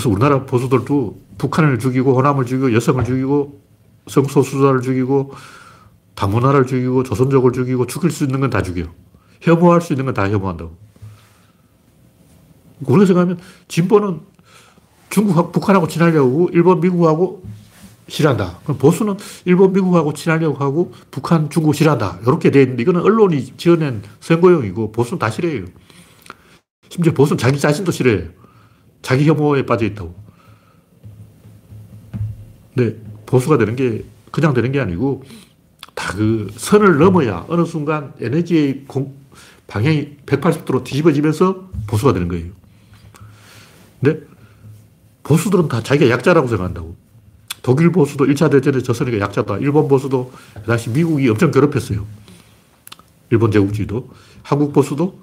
그래서 우리나라 보수들도 북한을 죽이고 호남을 죽이고 여성을 죽이고 성소수자를 죽이고 다문화를 죽이고 조선족을 죽이고 죽일 수 있는 건 다 죽여. 혐오할 수 있는 건 다 혐오한다고. 우리가 생각하면 진보는 중국, 북한하고 친하려고 일본, 미국하고 싫어한다. 그럼 보수는 일본, 미국하고 친하려고 하고 북한, 중국 싫어한다. 이렇게 돼 있는데 이거는 언론이 지어낸 선거용이고 보수는 다 싫어해요. 심지어 보수는 자기 자신도 싫어해요. 자기 혐오에 빠져 있다고. 근데 보수가 되는 게 그냥 되는 게 아니고 다 그 선을 넘어야 어느 순간 에너지의 공, 방향이 180도로 뒤집어지면서 보수가 되는 거예요. 근데 보수들은 다 자기가 약자라고 생각한다고. 독일 보수도 1차 대전에 졌으니까 약자다. 일본 보수도 그 당시 미국이 엄청 괴롭혔어요. 일본 제국주의도. 한국 보수도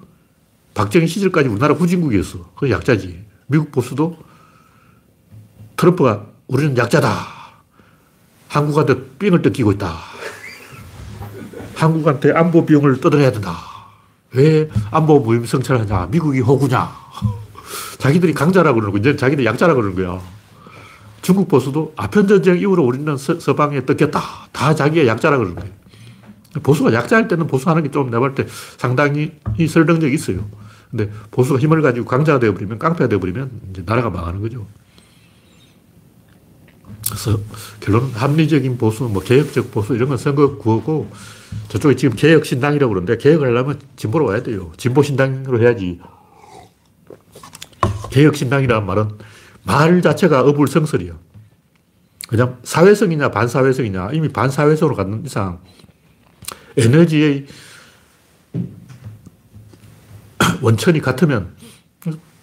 박정희 시절까지 우리나라 후진국이었어. 그 약자지. 미국 보수도 트럼프가 우리는 약자다. 한국한테 삥을 뜯기고 있다. 한국한테 안보 비용을 뜯어내야 된다. 왜 안보 무임성찰을 하냐? 미국이 호구냐? 자기들이 강자라고 그러고 이제 자기들 약자라고 그러는 거야. 중국 보수도 아편전쟁 이후로 우리는 서, 방에 뜯겼다. 다 자기가 약자라고 그러는 거예요. 보수가 약자일 때는 보수하는 게 좀 내가 볼때 상당히 설득력이 있어요. 근데 보수가 힘을 가지고 강자가 되어버리면, 깡패가 되어버리면 이제 나라가 망하는 거죠. 그래서 결론은 합리적인 보수, 뭐 개혁적 보수 이런 건 선거 구호고 저쪽에 지금 개혁신당이라고 그러는데 개혁을 하려면 진보로 와야 돼요. 진보신당으로 해야지. 개혁신당이라는 말은 말 자체가 어불성설이야. 그냥 사회성이냐 반사회성이냐 이미 반사회성으로 가는 이상 에너지의 원천이 같으면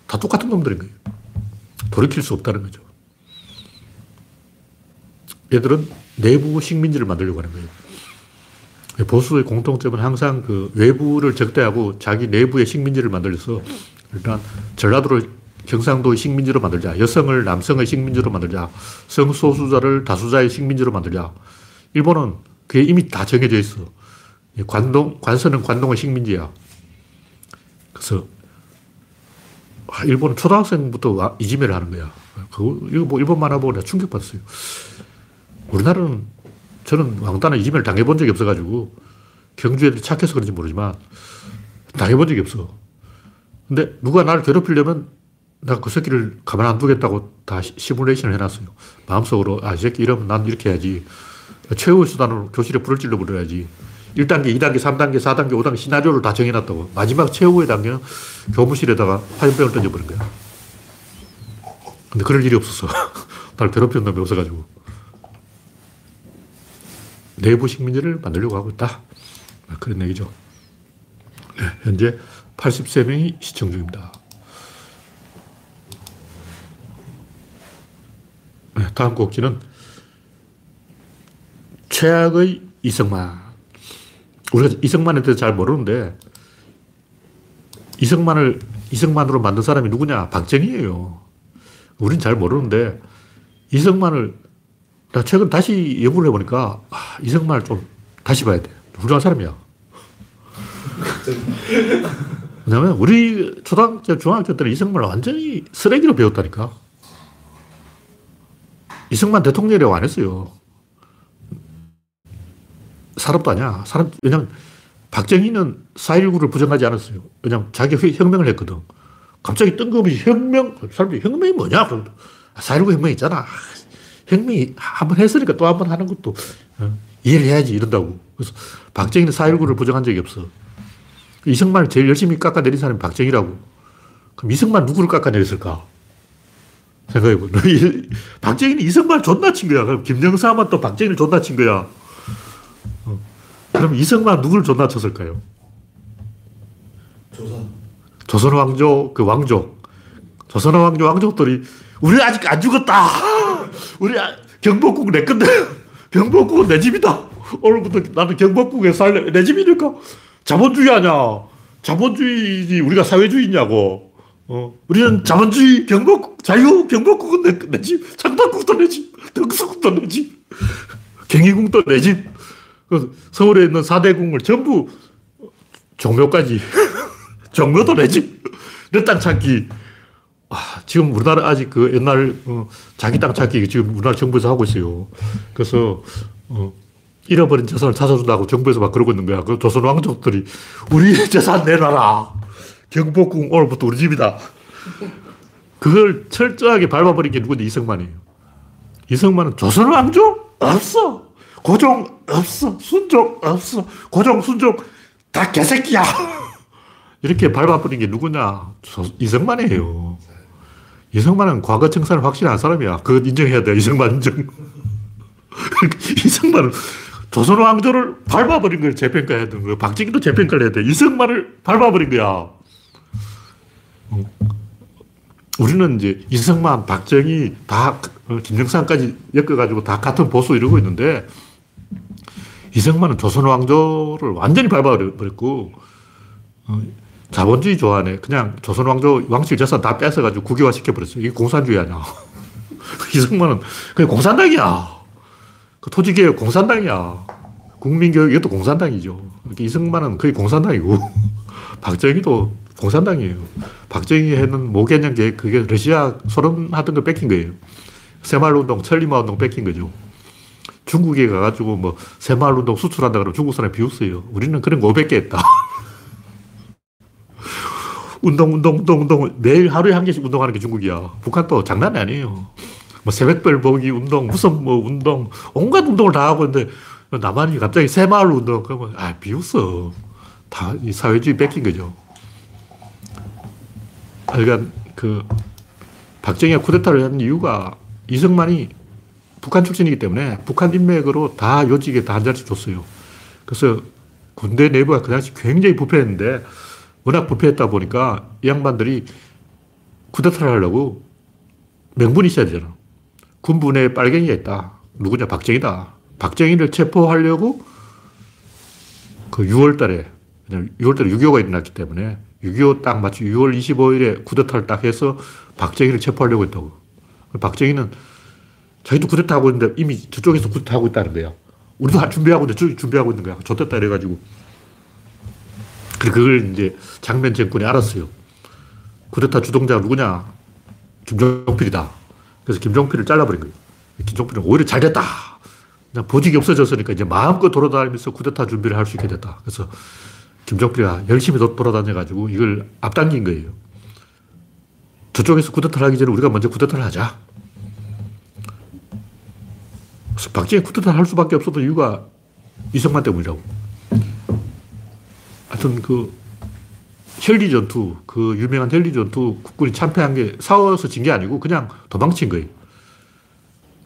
다 똑같은 놈들인 거예요. 돌이킬 수 없다는 거죠. 얘들은 내부 식민지를 만들려고 하는 거예요. 보수의 공통점은 항상 그 외부를 적대하고 자기 내부의 식민지를 만들어서 일단 전라도를 경상도의 식민지로 만들자. 여성을 남성의 식민지로 만들자. 성소수자를 다수자의 식민지로 만들자. 일본은 그게 이미 다 정해져 있어. 관동, 관서는 관동의 식민지야. 그래서, 아, 일본은 초등학생부터 이지매를 하는 거야. 그거, 이거 뭐 일본 만화 보고 내가 충격받았어요. 우리나라는 저는 왕따나 이지매를 당해본 적이 없어가지고 경주 애들이 착해서 그런지 모르지만 당해본 적이 없어. 근데 누가 나를 괴롭히려면 내가 그 새끼를 가만 안 두겠다고 다 시뮬레이션을 해놨어요. 마음속으로, 아, 이 새끼 이러면 난 이렇게 해야지. 최후의 수단으로 교실에 불을 찔러 버려야지. 1단계, 2단계, 3단계, 4단계, 5단계 시나리오를 다 정해놨다고. 마지막 최후의 단계는 교무실에다가 화염병을 던져버린 거야. 근데 그럴 일이 없었어. 날 괴롭히는 놈이 없어가지고. 내부 식민지를 만들려고 하고 있다. 그런 얘기죠. 네, 현재 83명이 시청 중입니다. 네, 다음 곡지는 최악의 이승만. 우리가 이승만에 대해서 잘 모르는데 이승만을 이승만으로 만든 사람이 누구냐? 박정희예요. 우린 잘 모르는데 이승만을 나 최근 다시 연구를 해보니까 아, 이승만을 좀 다시 봐야 돼. 훌륭한 사람이야. 왜냐면 우리 초등학교, 중학교 때는 이승만을 완전히 쓰레기로 배웠다니까. 이승만 대통령이라고 안 했어요. 사람도 아니야. 사람, 왜냐면 박정희는 4.19를 부정하지 않았어요. 왜냐면 자기 혁명을 했거든. 갑자기 뜬금없이 혁명, 사람들이 혁명이 뭐냐? 4.19 혁명 있잖아. 혁명이 한 번 했으니까 또 한 번 하는 것도 어, 이해를 해야지 이런다고. 그래서 박정희는 4.19를 부정한 적이 없어. 이승만을 제일 열심히 깎아내린 사람이 박정희라고. 그럼 이승만 누구를 깎아내렸을까? 생각해보 박정희는 이승만을 존나 친 거야. 그럼 김정삼은 또 박정희를 존나 친 거야. 어. 그럼 이승만 누구를 존나 쳤을까요? 조선. 조선 왕조, 그 왕족. 조선 왕조 왕족들이 우리 아직 안 죽었다. 우리 아, 경복궁 내 건데. 경복궁은 내 집이다. 오늘부터 나는 경복궁에 살래. 내 집이니까. 자본주의 아냐. 자본주의지 우리가 사회주의냐고. 어, 우리는 자본주의, 경복, 자유, 경복국은 내, 내 집, 창당국도 내 집, 덕수국도 내 집. 경희궁도 내 집. 그 서울에 있는 4대 궁을 전부 종묘까지. 종묘도 내 집. 내땅 찾기. 아, 지금 우리나라 아직 그 옛날 어, 자기 땅 찾기 지금 우리나라 정부에서 하고 있어요. 그래서 어, 잃어버린 재산을 찾아준다고 정부에서 막 그러고 있는 거야. 그 조선 왕족들이 우리 재산 내놔라. 경복궁 오늘부터 우리 집이다. 그걸 철저하게 밟아버린 게 누군데 이승만이에요. 이승만은 조선 왕족 없어. 고종 없어. 순종 없어. 고종 순종 다 개새끼야. 이렇게 밟아버린 게 누구냐? 조- 이승만이에요. 이승만은 과거 청산을 확실한 사람이야. 그거 인정해야 돼. 이승만 인정. 이승만은 조선 왕조를 밟아버린 걸 재평가해야 되는 거야. 박정희도 재평가를 해야 돼. 이승만을 밟아버린 거야. 어. 우리는 이제 이승만, 박정희 다 어, 김정삼까지 엮어가지고 다 같은 보수 이러고 있는데 이승만은 조선 왕조를 완전히 밟아버렸고 어, 자본주의 좋아하네. 그냥 조선 왕조 왕실 재산 다 뺏어가지고 국유화 시켜버렸어. 이게 공산주의 아니야. 이승만은 그냥 공산당이야. 그 토지개혁 공산당이야. 국민교육 이것도 공산당이죠. 그러니까 이승만은 거의 공산당이고 박정희도 공산당이에요. 박정희 했는 모개념 계획 그게 러시아 소련 하던 거 뺏긴 거예요. 새마을운동, 천리마운동 뺏긴 거죠. 중국에 가가지고 뭐 새마을 운동 수출한다 그러면 중국 사람이 비웃어요. 우리는 그런 거 500개 했다. 운동, 운동, 운동, 운동. 매일 하루에 한 개씩 운동하는 게 중국이야. 북한도 장난이 아니에요. 뭐 새벽별 보기 운동, 무슨 뭐 운동, 온갖 운동을 다 하고 있는데 남한이 갑자기 새마을 운동 그러면 아 비웃어. 다 이 사회주의 뺏긴 거죠. 그러니까 그 박정희가 쿠데타를 한 이유가 이승만이 북한 출신이기 때문에 북한 인맥으로 다 요직에 다 한 자리씩 줬어요. 그래서 군대 내부가 그 당시 굉장히 부패했는데 워낙 부패했다 보니까 이 양반들이 쿠데타를 하려고 명분이 있어야 되잖아. 군부내에 빨갱이가 있다. 누구냐? 박정희다. 박정희를 체포하려고 그 6월 달에, 6월 달에 6.25가 일어났기 때문에 6.25 딱 마치 6월 25일에 쿠데타를 딱 해서 박정희를 체포하려고 했다고. 박정희는 자기도 쿠데타 하고 있는데 이미 저쪽에서 쿠데타 하고 있다는 거야. 우리도 다 준비하고 저기 준비하고 있는 거야. 좋됐다 이래가지고. 그걸 이제 장면 정권이 알았어요. 쿠데타 주동자가 누구냐? 김종필이다. 그래서 김종필을 잘라버린 거예요. 김종필은 오히려 잘 됐다. 그냥 보직이 없어졌으니까 이제 마음껏 돌아다니면서 쿠데타 준비를 할 수 있게 됐다. 그래서 김종필이가 열심히 도- 돌아다녀가지고 이걸 앞당긴 거예요. 저쪽에서 쿠데타를 하기 전에 우리가 먼저 쿠데타를 하자. 박정희 쿠데타를 할 수밖에 없었던 이유가 이승만 때문이라고. 하여튼 그 혈리 전투, 그 유명한 혈리 전투 국군이 참패한 게 싸워서 진 게 아니고 그냥 도망친 거예요.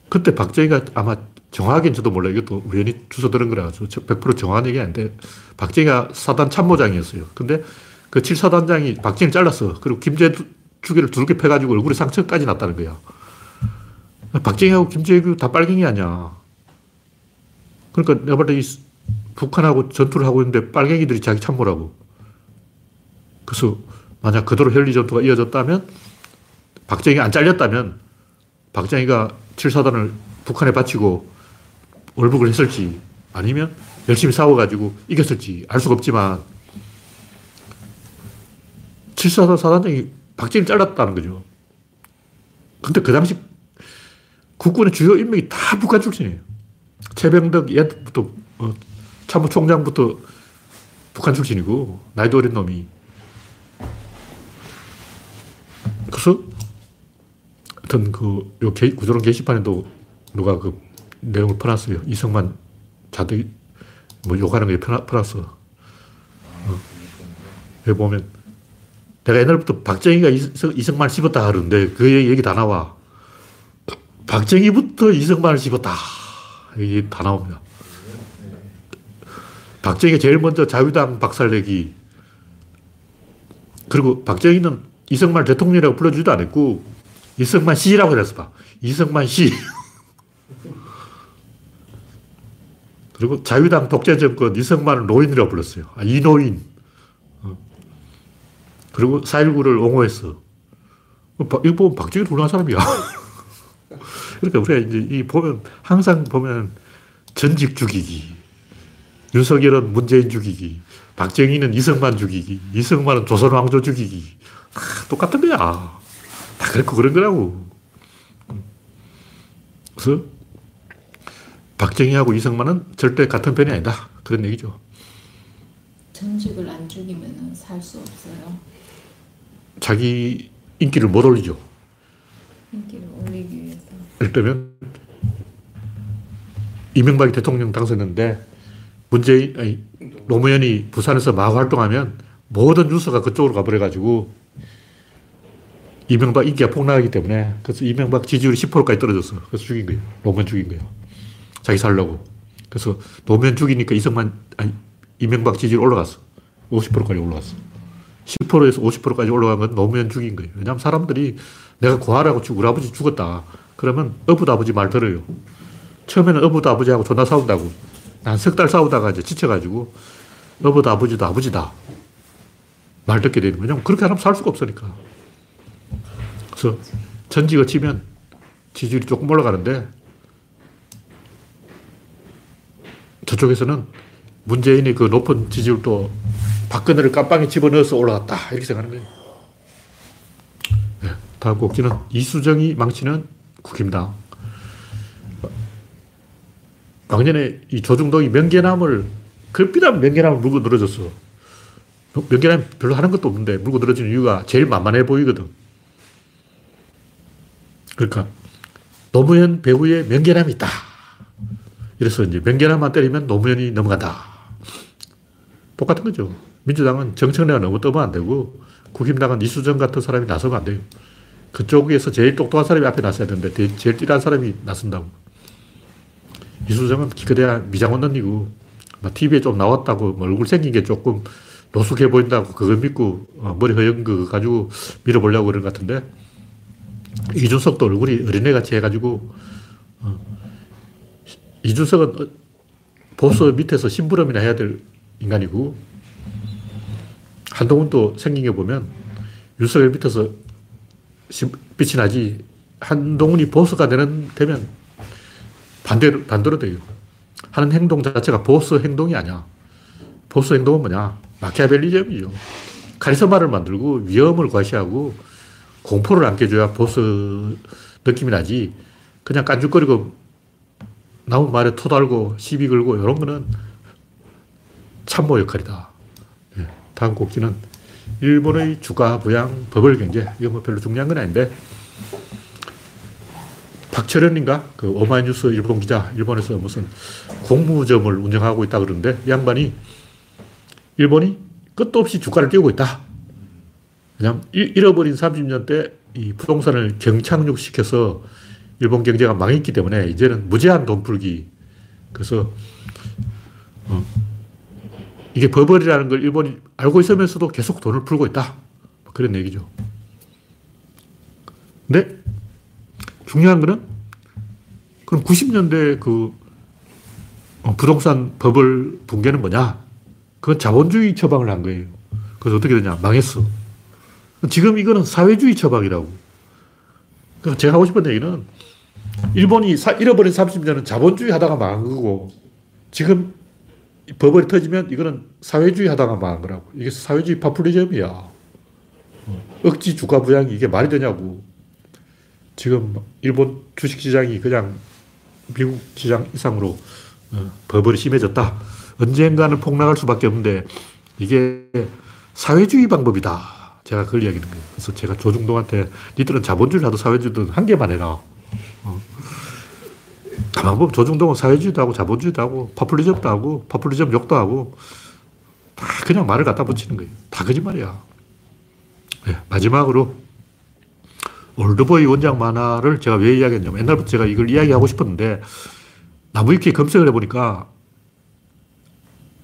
그때 박정희가 아마 정확하게는 저도 몰라요. 이것도 우연히 주워 들은 거라 가지고 100% 정확한 얘기 아닌데 박정희가 사단 참모장이었어요. 근데 그 7사단장이 박정희를 잘랐어. 그리고 김재주기를 두르게 패가지고 얼굴에 상처까지 났다는 거야. 박정희하고 김재규 다 빨갱이 아니야. 그러니까 내가 볼때 북한하고 전투를 하고 있는데 빨갱이들이 자기 참모라고. 그래서 만약 그대로 혈리 전투가 이어졌다면 박정희가 안 잘렸다면 박정희가 7사단을 북한에 바치고 월북을 했을지 아니면 열심히 싸워가지고 이겼을지 알 수가 없지만 7사단 사단장이 박정희를 잘랐다는 거죠. 근데 그 당시 국군의 주요 인맥이 다 북한 출신이에요. 최병덕 얘부터 어, 참모총장부터 북한 출신이고 나이도 어린 놈이 그래서 하여튼 그, 요 게, 구조론 게시판에도 누가 그 내용을 퍼놨어요. 이승만 자들 뭐 욕하는 거 퍼놨, 퍼놨어. 어. 여기 보면 내가 옛날부터 박정희가 이승, 이승만을 씹었다 하는데 그 얘기 다 나와. 박정희부터 이승만을 씹었다. 이게 다 나옵니다. 박정희가 제일 먼저 자유당 박살내기. 그리고 박정희는 이승만 대통령이라고 불러주지도 않았고, 이승만 씨라고 그랬어 봐. 이승만 씨. 그리고 자유당 독재 정권 이승만을 노인이라고 불렀어요. 아, 이노인. 어. 그리고 4.19를 옹호했어. 어, 이거 보면 박정희 훌륭한 사람이야. 그러니까 우리가 이제 이 보면, 항상 보면 전직 죽이기. 윤석열은 문재인 죽이기. 박정희는 이승만 죽이기. 이승만은 조선 왕조 죽이기. 아, 똑같은 거야. 다 그렇고 그런 거라고. 그래서 박정희하고 이승만은 절대 같은 편이 아니다. 그런 얘기죠. 전직을 안 죽이면 살 수 없어요. 자기 인기를 못 올리죠. 인기를 올리기 위해서. 예를 들면 이명박이 대통령 당선했는데 문재인, 아니, 노무현이 부산에서 막 활동하면 모든 뉴스가 그쪽으로 가버려가지고 이명박 인기가 폭락하기 때문에 그래서 이명박 지지율이 10%까지 떨어졌어. 그래서 죽인 거예요. 노무현 죽인 거예요. 자기 살려고. 그래서 노무현 죽이니까 이승만, 아니, 이명박 지지율 올라갔어. 50%까지 올라갔어. 10%에서 50%까지 올라간 건 노무현 죽인 거예요. 왜냐하면 사람들이 내가 고아라고 우리 아버지 죽었다. 그러면 어부도 아버지 말 들어요. 처음에는 어부도 아버지하고 존나 싸운다고. 한 석 달 싸우다가 이제 지쳐가지고 어부도 아버지도 아버지다. 말 듣게 되는. 왜냐면 그렇게 하면 살 수가 없으니까. 그래서 전직을 치면 지지율이 조금 올라가는데 저쪽에서는 문재인이 그 높은 지지율도 박근혜를 깜빵에 집어넣어서 올라갔다. 이렇게 생각하는 거예요. 네, 다음 곡지는 이수정이 망치는 국힘당. 작년에 이 조중동이 명계남을, 급비란 명계남을 물고 늘어졌어. 명계남 별로 하는 것도 없는데 물고 늘어지는 이유가 제일 만만해 보이거든. 그러니까 노무현 배후에 명계남이 있다. 이래서 이제 명계남만 때리면 노무현이 넘어간다. 똑같은 거죠. 민주당은 정청래가 너무 떠면 안 되고 국힘당은 이수정 같은 사람이 나서면 안 돼요. 그쪽에서 제일 똑똑한 사람이 앞에 나서야 되는데 대- 제일 띠란 사람이 나선다고. 이수정은 기껏해야 미장원 언니고 TV에 좀 나왔다고 뭐 얼굴 생긴 게 조금 노숙해 보인다고 그거 믿고 어, 머리 허연 거 가지고 밀어보려고 그런 것 같은데 이준석도 얼굴이 어린애같이 해가지고 어, 이준석은 어, 보수 밑에서 심부름이나 해야 될 인간이고 한동훈도 생긴 게 보면 윤석열 밑에서 심- 빛이 나지 한동훈이 보수가 되는, 되면 반대로, 반대로 돼요. 하는 행동 자체가 보수 행동이 아니야. 보수 행동은 뭐냐? 마키아벨리즘이죠. 카리스마를 만들고 위험을 과시하고 공포를 안겨줘야 보수 느낌이 나지. 그냥 깐죽거리고 나온 말에 토달고 시비 걸고 이런 거는 참모 역할이다. 예, 다음 곡지는 일본의 주가 부양 버블 경제. 이거 뭐 별로 중요한 건 아닌데 박철현인가? 그 오마이뉴스 일본 기자, 일본에서 무슨 공무점을 운영하고 있다 그러는데 이 양반이 일본이 끝도 없이 주가를 띄우고 있다. 그냥 잃어버린 30년 때 이 부동산을 경착륙시켜서 일본 경제가 망했기 때문에 이제는 무제한 돈 풀기. 그래서 어, 이게 버블이라는 걸 일본이 알고 있으면서도 계속 돈을 풀고 있다. 뭐 그런 얘기죠. 근데 중요한 거는 그럼 90년대 그 어, 부동산 버블 붕괴는 뭐냐? 그건 자본주의 처방을 한 거예요. 그래서 어떻게 되냐? 망했어. 지금 이거는 사회주의 처방이라고. 그러니까 제가 하고 싶은 얘기는 일본이 사, 잃어버린 30년은 자본주의 하다가 망한 거고 지금 버블이 터지면 이거는 사회주의 하다가 망한 거라고. 이게 사회주의 파퓰리즘이야. 억지 주가 부양이 이게 말이 되냐고. 지금 일본 주식시장이 그냥 미국 시장 이상으로 어, 버블이 심해졌다. 언젠가는 폭락할 수밖에 없는데 이게 사회주의 방법이다. 제가 그걸 이야기하는 거예요. 그래서 제가 조중동한테 니들은 자본주의를 하도 사회주의든 한 개만 해라. 어. 가만 보면 조중동은 사회주의도 하고 자본주의도 하고 파퓰리즘도 하고 파퓰리즘 욕도 하고 다 그냥 말을 갖다 붙이는 거예요. 다 거짓말이야. 네, 마지막으로 올드보이 원작 만화를 제가 왜 이야기했냐면 옛날부터 제가 이걸 이야기하고 싶었는데 나무위키 검색을 해보니까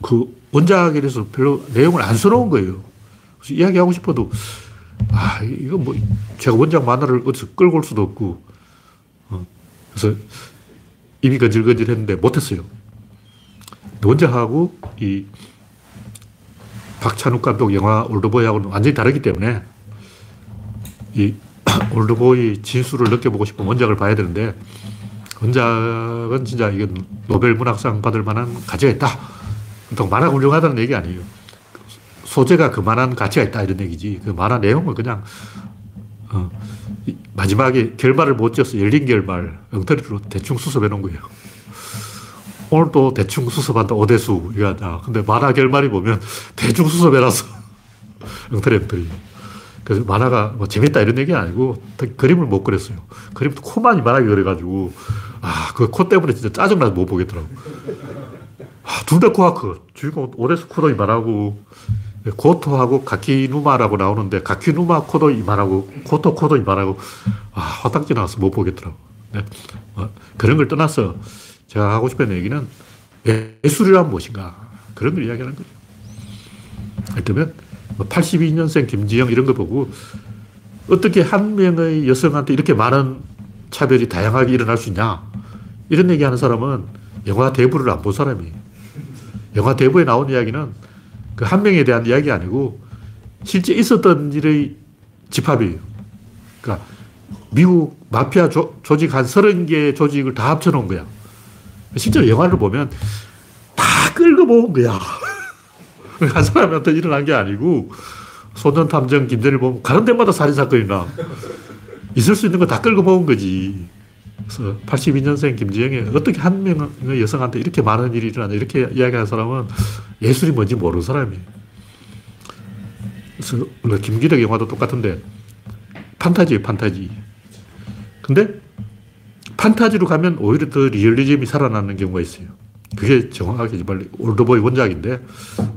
그 원작에 대해서 별로 내용을 안 써놓은 거예요. 그래서 이야기하고 싶어도 아 이거 뭐 제가 원작 만화를 어디서 끌고 올 수도 없고 어, 그래서 입이 건질건질 했는데 못했어요. 원작하고 이 박찬욱 감독 영화 올드보이하고는 완전히 다르기 때문에 이 올드보이 진수를 느껴보고 싶으면 원작을 봐야 되는데 원작은 진짜 이게 노벨 문학상 받을 만한 가치가 있다. 보통 만화가 훌륭하다는 얘기 아니에요. 소재가 그만한 가치가 있다 이런 얘기지. 그 만화 내용은 그냥 어, 마지막에 결말을 못 지어서 열린 결말 엉터리로 대충 수습해 놓은 거예요. 오늘 또 대충 수습한다 오대수 이거 하자. 근데 만화 결말이 보면 대충 수습해놨어. 엉터리 엉터리. 그래서 만화가 뭐 재밌다 이런 얘기 아니고 그림을 못 그렸어요. 그림도 코만 이만하게 그려가지고 아, 그 코 때문에 진짜 짜증나서 못 보겠더라고. 아, 둘다 코아크. 주인공 오대수 코도 이만하고 고토하고 가키누마라고 나오는데 가키누마 코도 이만하고 고토 코도 이만하고 아, 화딱지 나와서 못 보겠더라고. 네. 뭐, 그런 걸 떠나서 제가 하고 싶은 얘기는 예술이란 무엇인가 그런 걸 이야기하는 거죠. 예를 들면 82년생 뭐 김지영 이런 거 보고 어떻게 한 명의 여성한테 이렇게 많은 차별이 다양하게 일어날 수 있냐. 이런 얘기 하는 사람은 영화 대부를 안 본 사람이에요. 영화 대부에 나온 이야기는 그 한 명에 대한 이야기 아니고 실제 있었던 일의 집합이에요. 그러니까 미국 마피아 조, 조직 한 30개 조직을 다 합쳐놓은 거야. 실제로 영화를 보면 다 끌고 모은 거야. 한 사람한테 일어난 게 아니고 소년 탐정 김대를 보면 가는 데마다 살인사건이 나. 있을 수 있는 거 다 끌고 모은 거지. 그래서 82년생 김지영이 어떻게 한 명의 여성한테 이렇게 많은 일이 일어나냐 이렇게 이야기하는 사람은 예술이 뭔지 모르는 사람이에요. 그래서 물론 김기덕 영화도 똑같은데 판타지예요, 판타지. 근데 판타지로 가면 오히려 더 리얼리즘이 살아나는 경우가 있어요. 그게 정확하게 빨리 올드보이 원작인데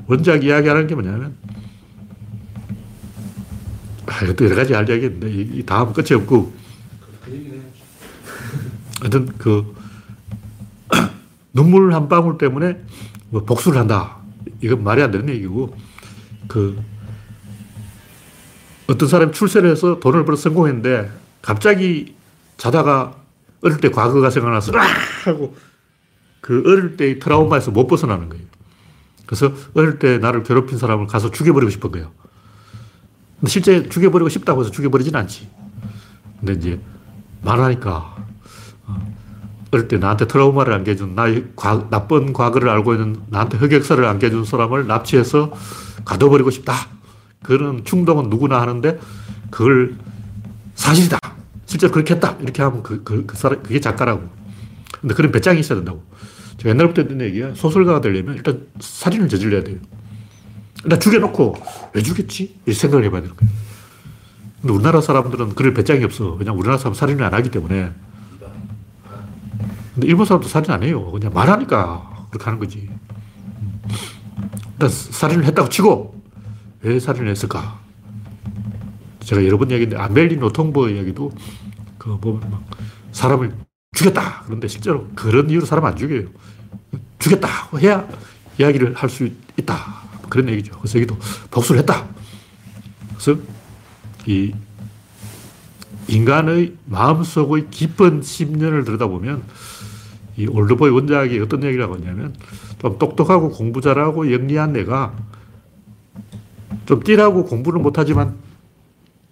원작 이야기하는 게 뭐냐면 아, 이것도 여러 가지 할 이야기인데 이 다음 끝이 없고 하여튼 그 눈물 한 방울 때문에 뭐 복수를 한다. 이건 말이 안 되는 얘기고 그 어떤 사람이 출세를 해서 돈을 벌어 성공했는데 갑자기 자다가 어릴 때 과거가 생각나서 하고 그 어릴 때의 트라우마에서 못 벗어나는 거예요. 그래서 어릴 때 나를 괴롭힌 사람을 가서 죽여버리고 싶은 거예요. 근데 실제 죽여버리고 싶다고 해서 죽여버리진 않지. 근데 이제 말하니까 어, 어릴 때 나한테 트라우마를 안겨준 나의 과, 나쁜 과거를 알고 있는 나한테 흑역사를 안겨준 사람을 납치해서 가둬버리고 싶다. 그런 충동은 누구나 하는데 그걸 사실이다. 실제로 그렇게 했다. 이렇게 하면 그, 그, 그 사람, 그게 작가라고. 근데 그런 배짱이 있어야 된다고. 제가 옛날부터 했던 얘기야. 소설가가 되려면 일단 살인을 저질러야 돼요. 일단 죽여놓고 왜 죽였지? 이 생각을 해봐야 되는 거예요. 근데 우리나라 사람들은 그럴 배짱이 없어. 왜냐면 우리나라 사람 살인을 안 하기 때문에. 근데 일본 사람도 살인 안 해요. 그냥 말하니까 그렇게 하는 거지. 일단 살인을 했다고 치고 왜 살인을 했을까? 제가 여러 번 얘기했는데 아멜린 노통보 이야기도 그 보면 막 사람을 죽였다. 그런데 실제로 그런 이유로 사람 안 죽여요. 죽였다 해야 이야기를 할 수 있다. 그런 얘기죠. 그래서 여기도 복수를 했다. 그래서 이 인간의 마음속의 깊은 심년을 들여다보면 이 올드보이 원작이 어떤 얘기를 하고 있냐면 좀 똑똑하고 공부 잘하고 영리한 애가 좀 띠라고 공부를 못하지만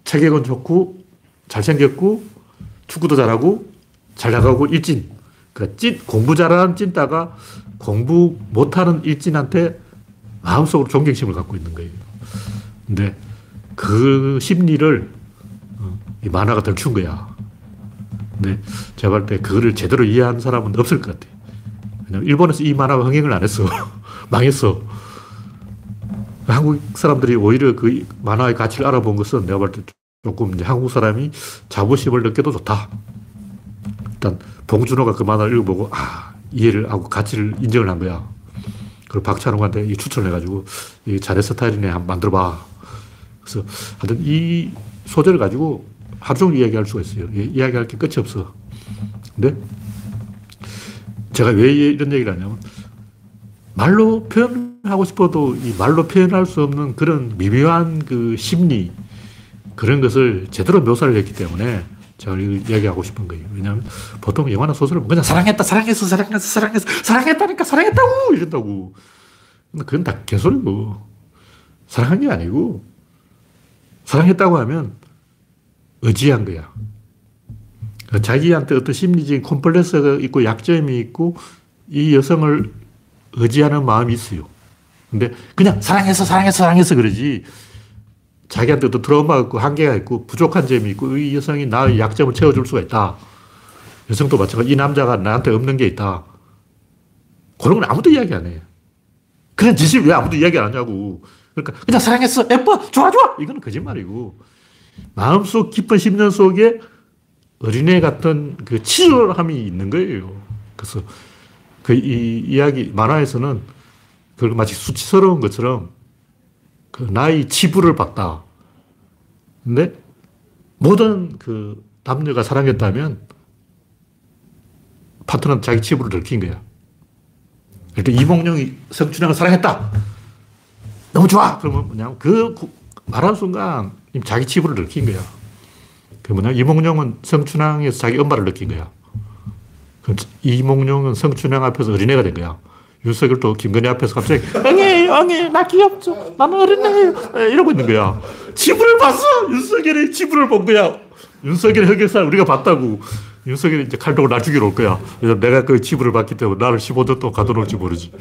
체격은 좋고 잘생겼고 축구도 잘하고 잘 나가고 일진. 그러니까 찐, 공부 잘하는 찐따가 공부 못하는 일진한테 마음속으로 존경심을 갖고 있는 거예요. 근데 그 심리를 어, 이 만화가 덜춘 거야. 근데 제가 볼 때 그거를 제대로 이해하는 사람은 없을 것 같아요. 왜냐면 일본에서 이 만화가 흥행을 안 했어. 망했어. 한국 사람들이 오히려 그 만화의 가치를 알아본 것은 내가 볼 때 조금 이제 한국 사람이 자부심을 느껴도 좋다. 일단 봉준호가 그 만화를 읽어보고 아 이해를 하고 가치를 인정을 한 거야. 그리고 박찬호한테 추천을 해가지고 이 자네 스타일이네 한번 만들어봐. 그래서 하여튼 이 소재를 가지고 하루 종일 이야기할 수가 있어요. 이야기할 게 끝이 없어. 근데 제가 왜 이런 얘기를 하냐면 말로 표현하고 싶어도 이 말로 표현할 수 없는 그런 미묘한 그 심리 그런 것을 제대로 묘사를 했기 때문에 제가 이야기하고 싶은 거예요. 왜냐하면 보통 영화나 소설을 그냥 사랑했다, 사랑했어, 사랑했어, 사랑했어, 사랑했다니까, 사랑했다고! 이런다고. 근데 그건 다 개소리고. 사랑한 게 아니고, 사랑했다고 하면 의지한 거야. 그 자기한테 어떤 심리적인 콤플렉스가 있고 약점이 있고 이 여성을 의지하는 마음이 있어요. 근데 그냥 사랑해서 사랑해서 사랑해서 그러지 자기한테 또 트라우마가 있고 한계가 있고 부족한 점이 있고 이 여성이 나의 약점을 채워줄 수가 있다. 여성도 마찬가지. 이 남자가 나한테 없는 게 있다. 그런 건 아무도 이야기 안 해. 그런 짓을 왜 아무도 이야기 안 하냐고. 그러니까 그냥 사랑했어. 예뻐. 좋아, 좋아. 이거는 거짓말이고. 마음속 깊은 심년 속에 어린애 같은 그 치졸함이 있는 거예요. 그래서 그 이 이야기, 만화에서는 그걸 마치 수치스러운 것처럼 그 나의 치부를 봤다. 근데 모든 그 남녀가 사랑했다면 파트너는 자기 치부를 들킨 거야. 일단 이몽룡이 성춘향을 사랑했다. 너무 좋아. 그러면 뭐냐 그 구- 말하는 순간 자기 치부를 느낀 거야. 그 뭐냐 이몽룡은 성춘향에서 자기 엄마를 느낀 거야. 그 이몽룡은 성춘향 앞에서 어린애가 된 거야. 윤석열도 김건희 앞에서 갑자기 엉이 엉이 나 귀엽죠. 나는 어린애 이러고 있는 거야. 치부를 봤어. 윤석열의 치부를 본 거야. 윤석열의 흑역사를 우리가 봤다고. 윤석열이 이제 칼 들고 날 죽이러 올 거야. 그래서 내가 그 치부를 봤기 때문에 나를 15년 동안 가둬놓을지 모르지.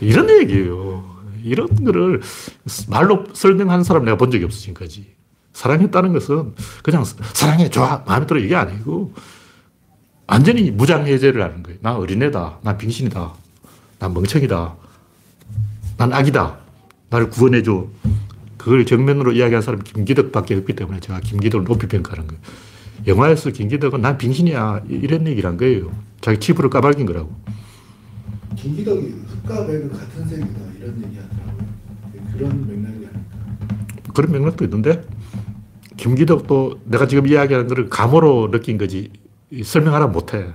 이런 얘기예요. 이런 거를 말로 설명하는 사람 내가 본 적이 없어, 지금까지. 사랑했다는 것은 그냥 사랑해, 좋아, 마음에 들어 이게 아니고 완전히 무장해제를 하는 거예요. 나 어린애다. 난 빙신이다. 난 멍청이다. 난 악이다. 나를 구원해줘. 그걸 정면으로 이야기한 사람이 김기덕 밖에 없기 때문에 제가 김기덕을 높이 평가하는 거예요. 영화에서 김기덕은 난 빙신이야. 이런 얘기를 한 거예요. 자기 치부를 까발긴 거라고. 김기덕이 흑과 백은 같은 색이다 이런 얘기 하더라고요. 그런 맥락이 아닐까. 그런 맥락도 있는데 김기덕도 내가 지금 이야기하는 거를 감으로 느낀 거지 이 설명하라 못해.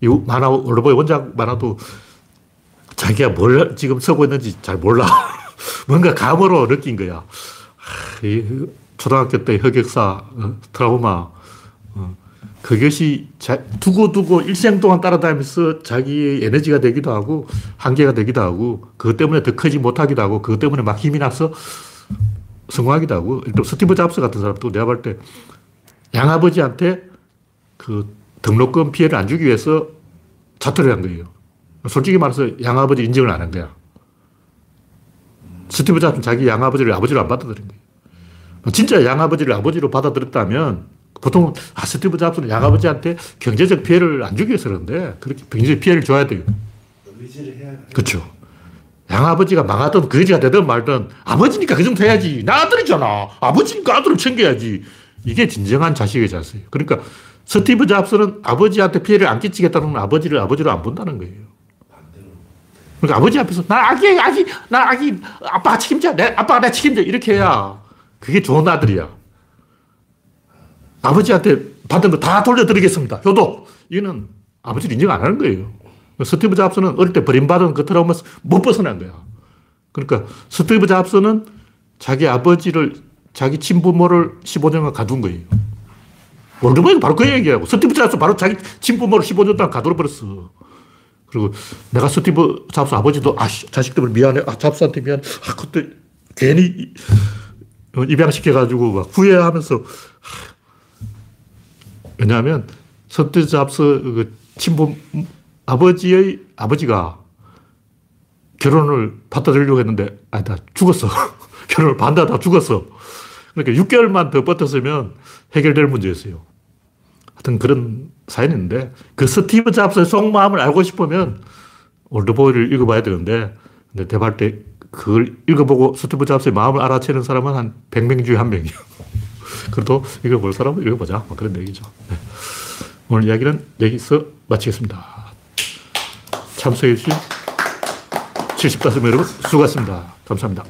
이 만화 올로보의 원작 만화도 자기가 뭘 지금 쓰고 있는지 잘 몰라. 뭔가 감으로 느낀 거야. 초등학교 때 흑역사, 어, 트라우마, 어, 그것이 자, 두고 두고 일생 동안 따라다니면서 자기의 에너지가 되기도 하고 한계가 되기도 하고 그것 때문에 더 크지 못하기도 하고 그것 때문에 막 힘이 나서 성공하기도 하고 또 스티브 잡스 같은 사람도 내가 볼 때 양아버지한테 그 등록금 피해를 안 주기 위해서 자퇴를 한 거예요. 솔직히 말해서 양아버지 인정을 안 한 거야. 스티브 잡스는 자기 양아버지를 아버지로 안 받아들인 거예요. 진짜 양아버지를 아버지로 받아들였다면 보통 아, 스티브 잡스는 양아버지한테 경제적 피해를 안 주기 위해서 그런데 그렇게 경제적 피해를 줘야 돼요. 그렇죠. 양아버지가 망하든 거지가 되든 말든 아버지니까 그 정도 해야지. 나 아들이잖아. 아버지니까 아들을 챙겨야지. 이게 진정한 자식의 자세예요. 그러니까 스티브 잡스는 아버지한테 피해를 안 끼치겠다는 아버지를 아버지로 안 본다는 거예요. 그러니까 아버지 앞에서 나 아기 아기 나 아기 아빠가 책임져 내 아빠가 내 책임져 이렇게 해야 그게 좋은 아들이야. 아버지한테 받은 거 다 돌려드리겠습니다. 효도 이거는 아버지를 인정 안 하는 거예요. 스티브 잡스는 어릴 때 버림받은 그 트라우마에서 못 벗어난 거야. 그러니까 스티브 잡스는 자기 아버지를 자기 친부모를 15년간 가둔 거예요. 올드보이도 바로 그 얘기하고 스티브 잡스 바로 자기 친부모를 15년 동안 가둬 버렸어. 그리고 내가 스티브 잡스 아버지도 아 자식 때문에 미안해. 아 잡스한테 미안. 아 그때 괜히 입양시켜가지고 막 후회하면서 왜냐하면 스티브 잡스 그 친부 아버지의 아버지가 결혼을 받아들이려고 했는데 아니다 죽었어. 결혼을 반대하다 죽었어. 그러니까 6개월만 더 버텼으면 해결될 문제였어요. 하여튼 그런 사연이 있는데 그 스티브 잡스의 속마음을 알고 싶으면 올드보이를 읽어봐야 되는데 근데 대발 때 그걸 읽어보고 스티브 잡스의 마음을 알아채는 사람은 한 100명 중에 한 명이에요. 그래도 읽어볼 사람은 읽어보자. 뭐 그런 얘기죠. 네. 오늘 이야기는 여기서 마치겠습니다. 참석해주신 75명 여러분 수고하셨습니다. 감사합니다.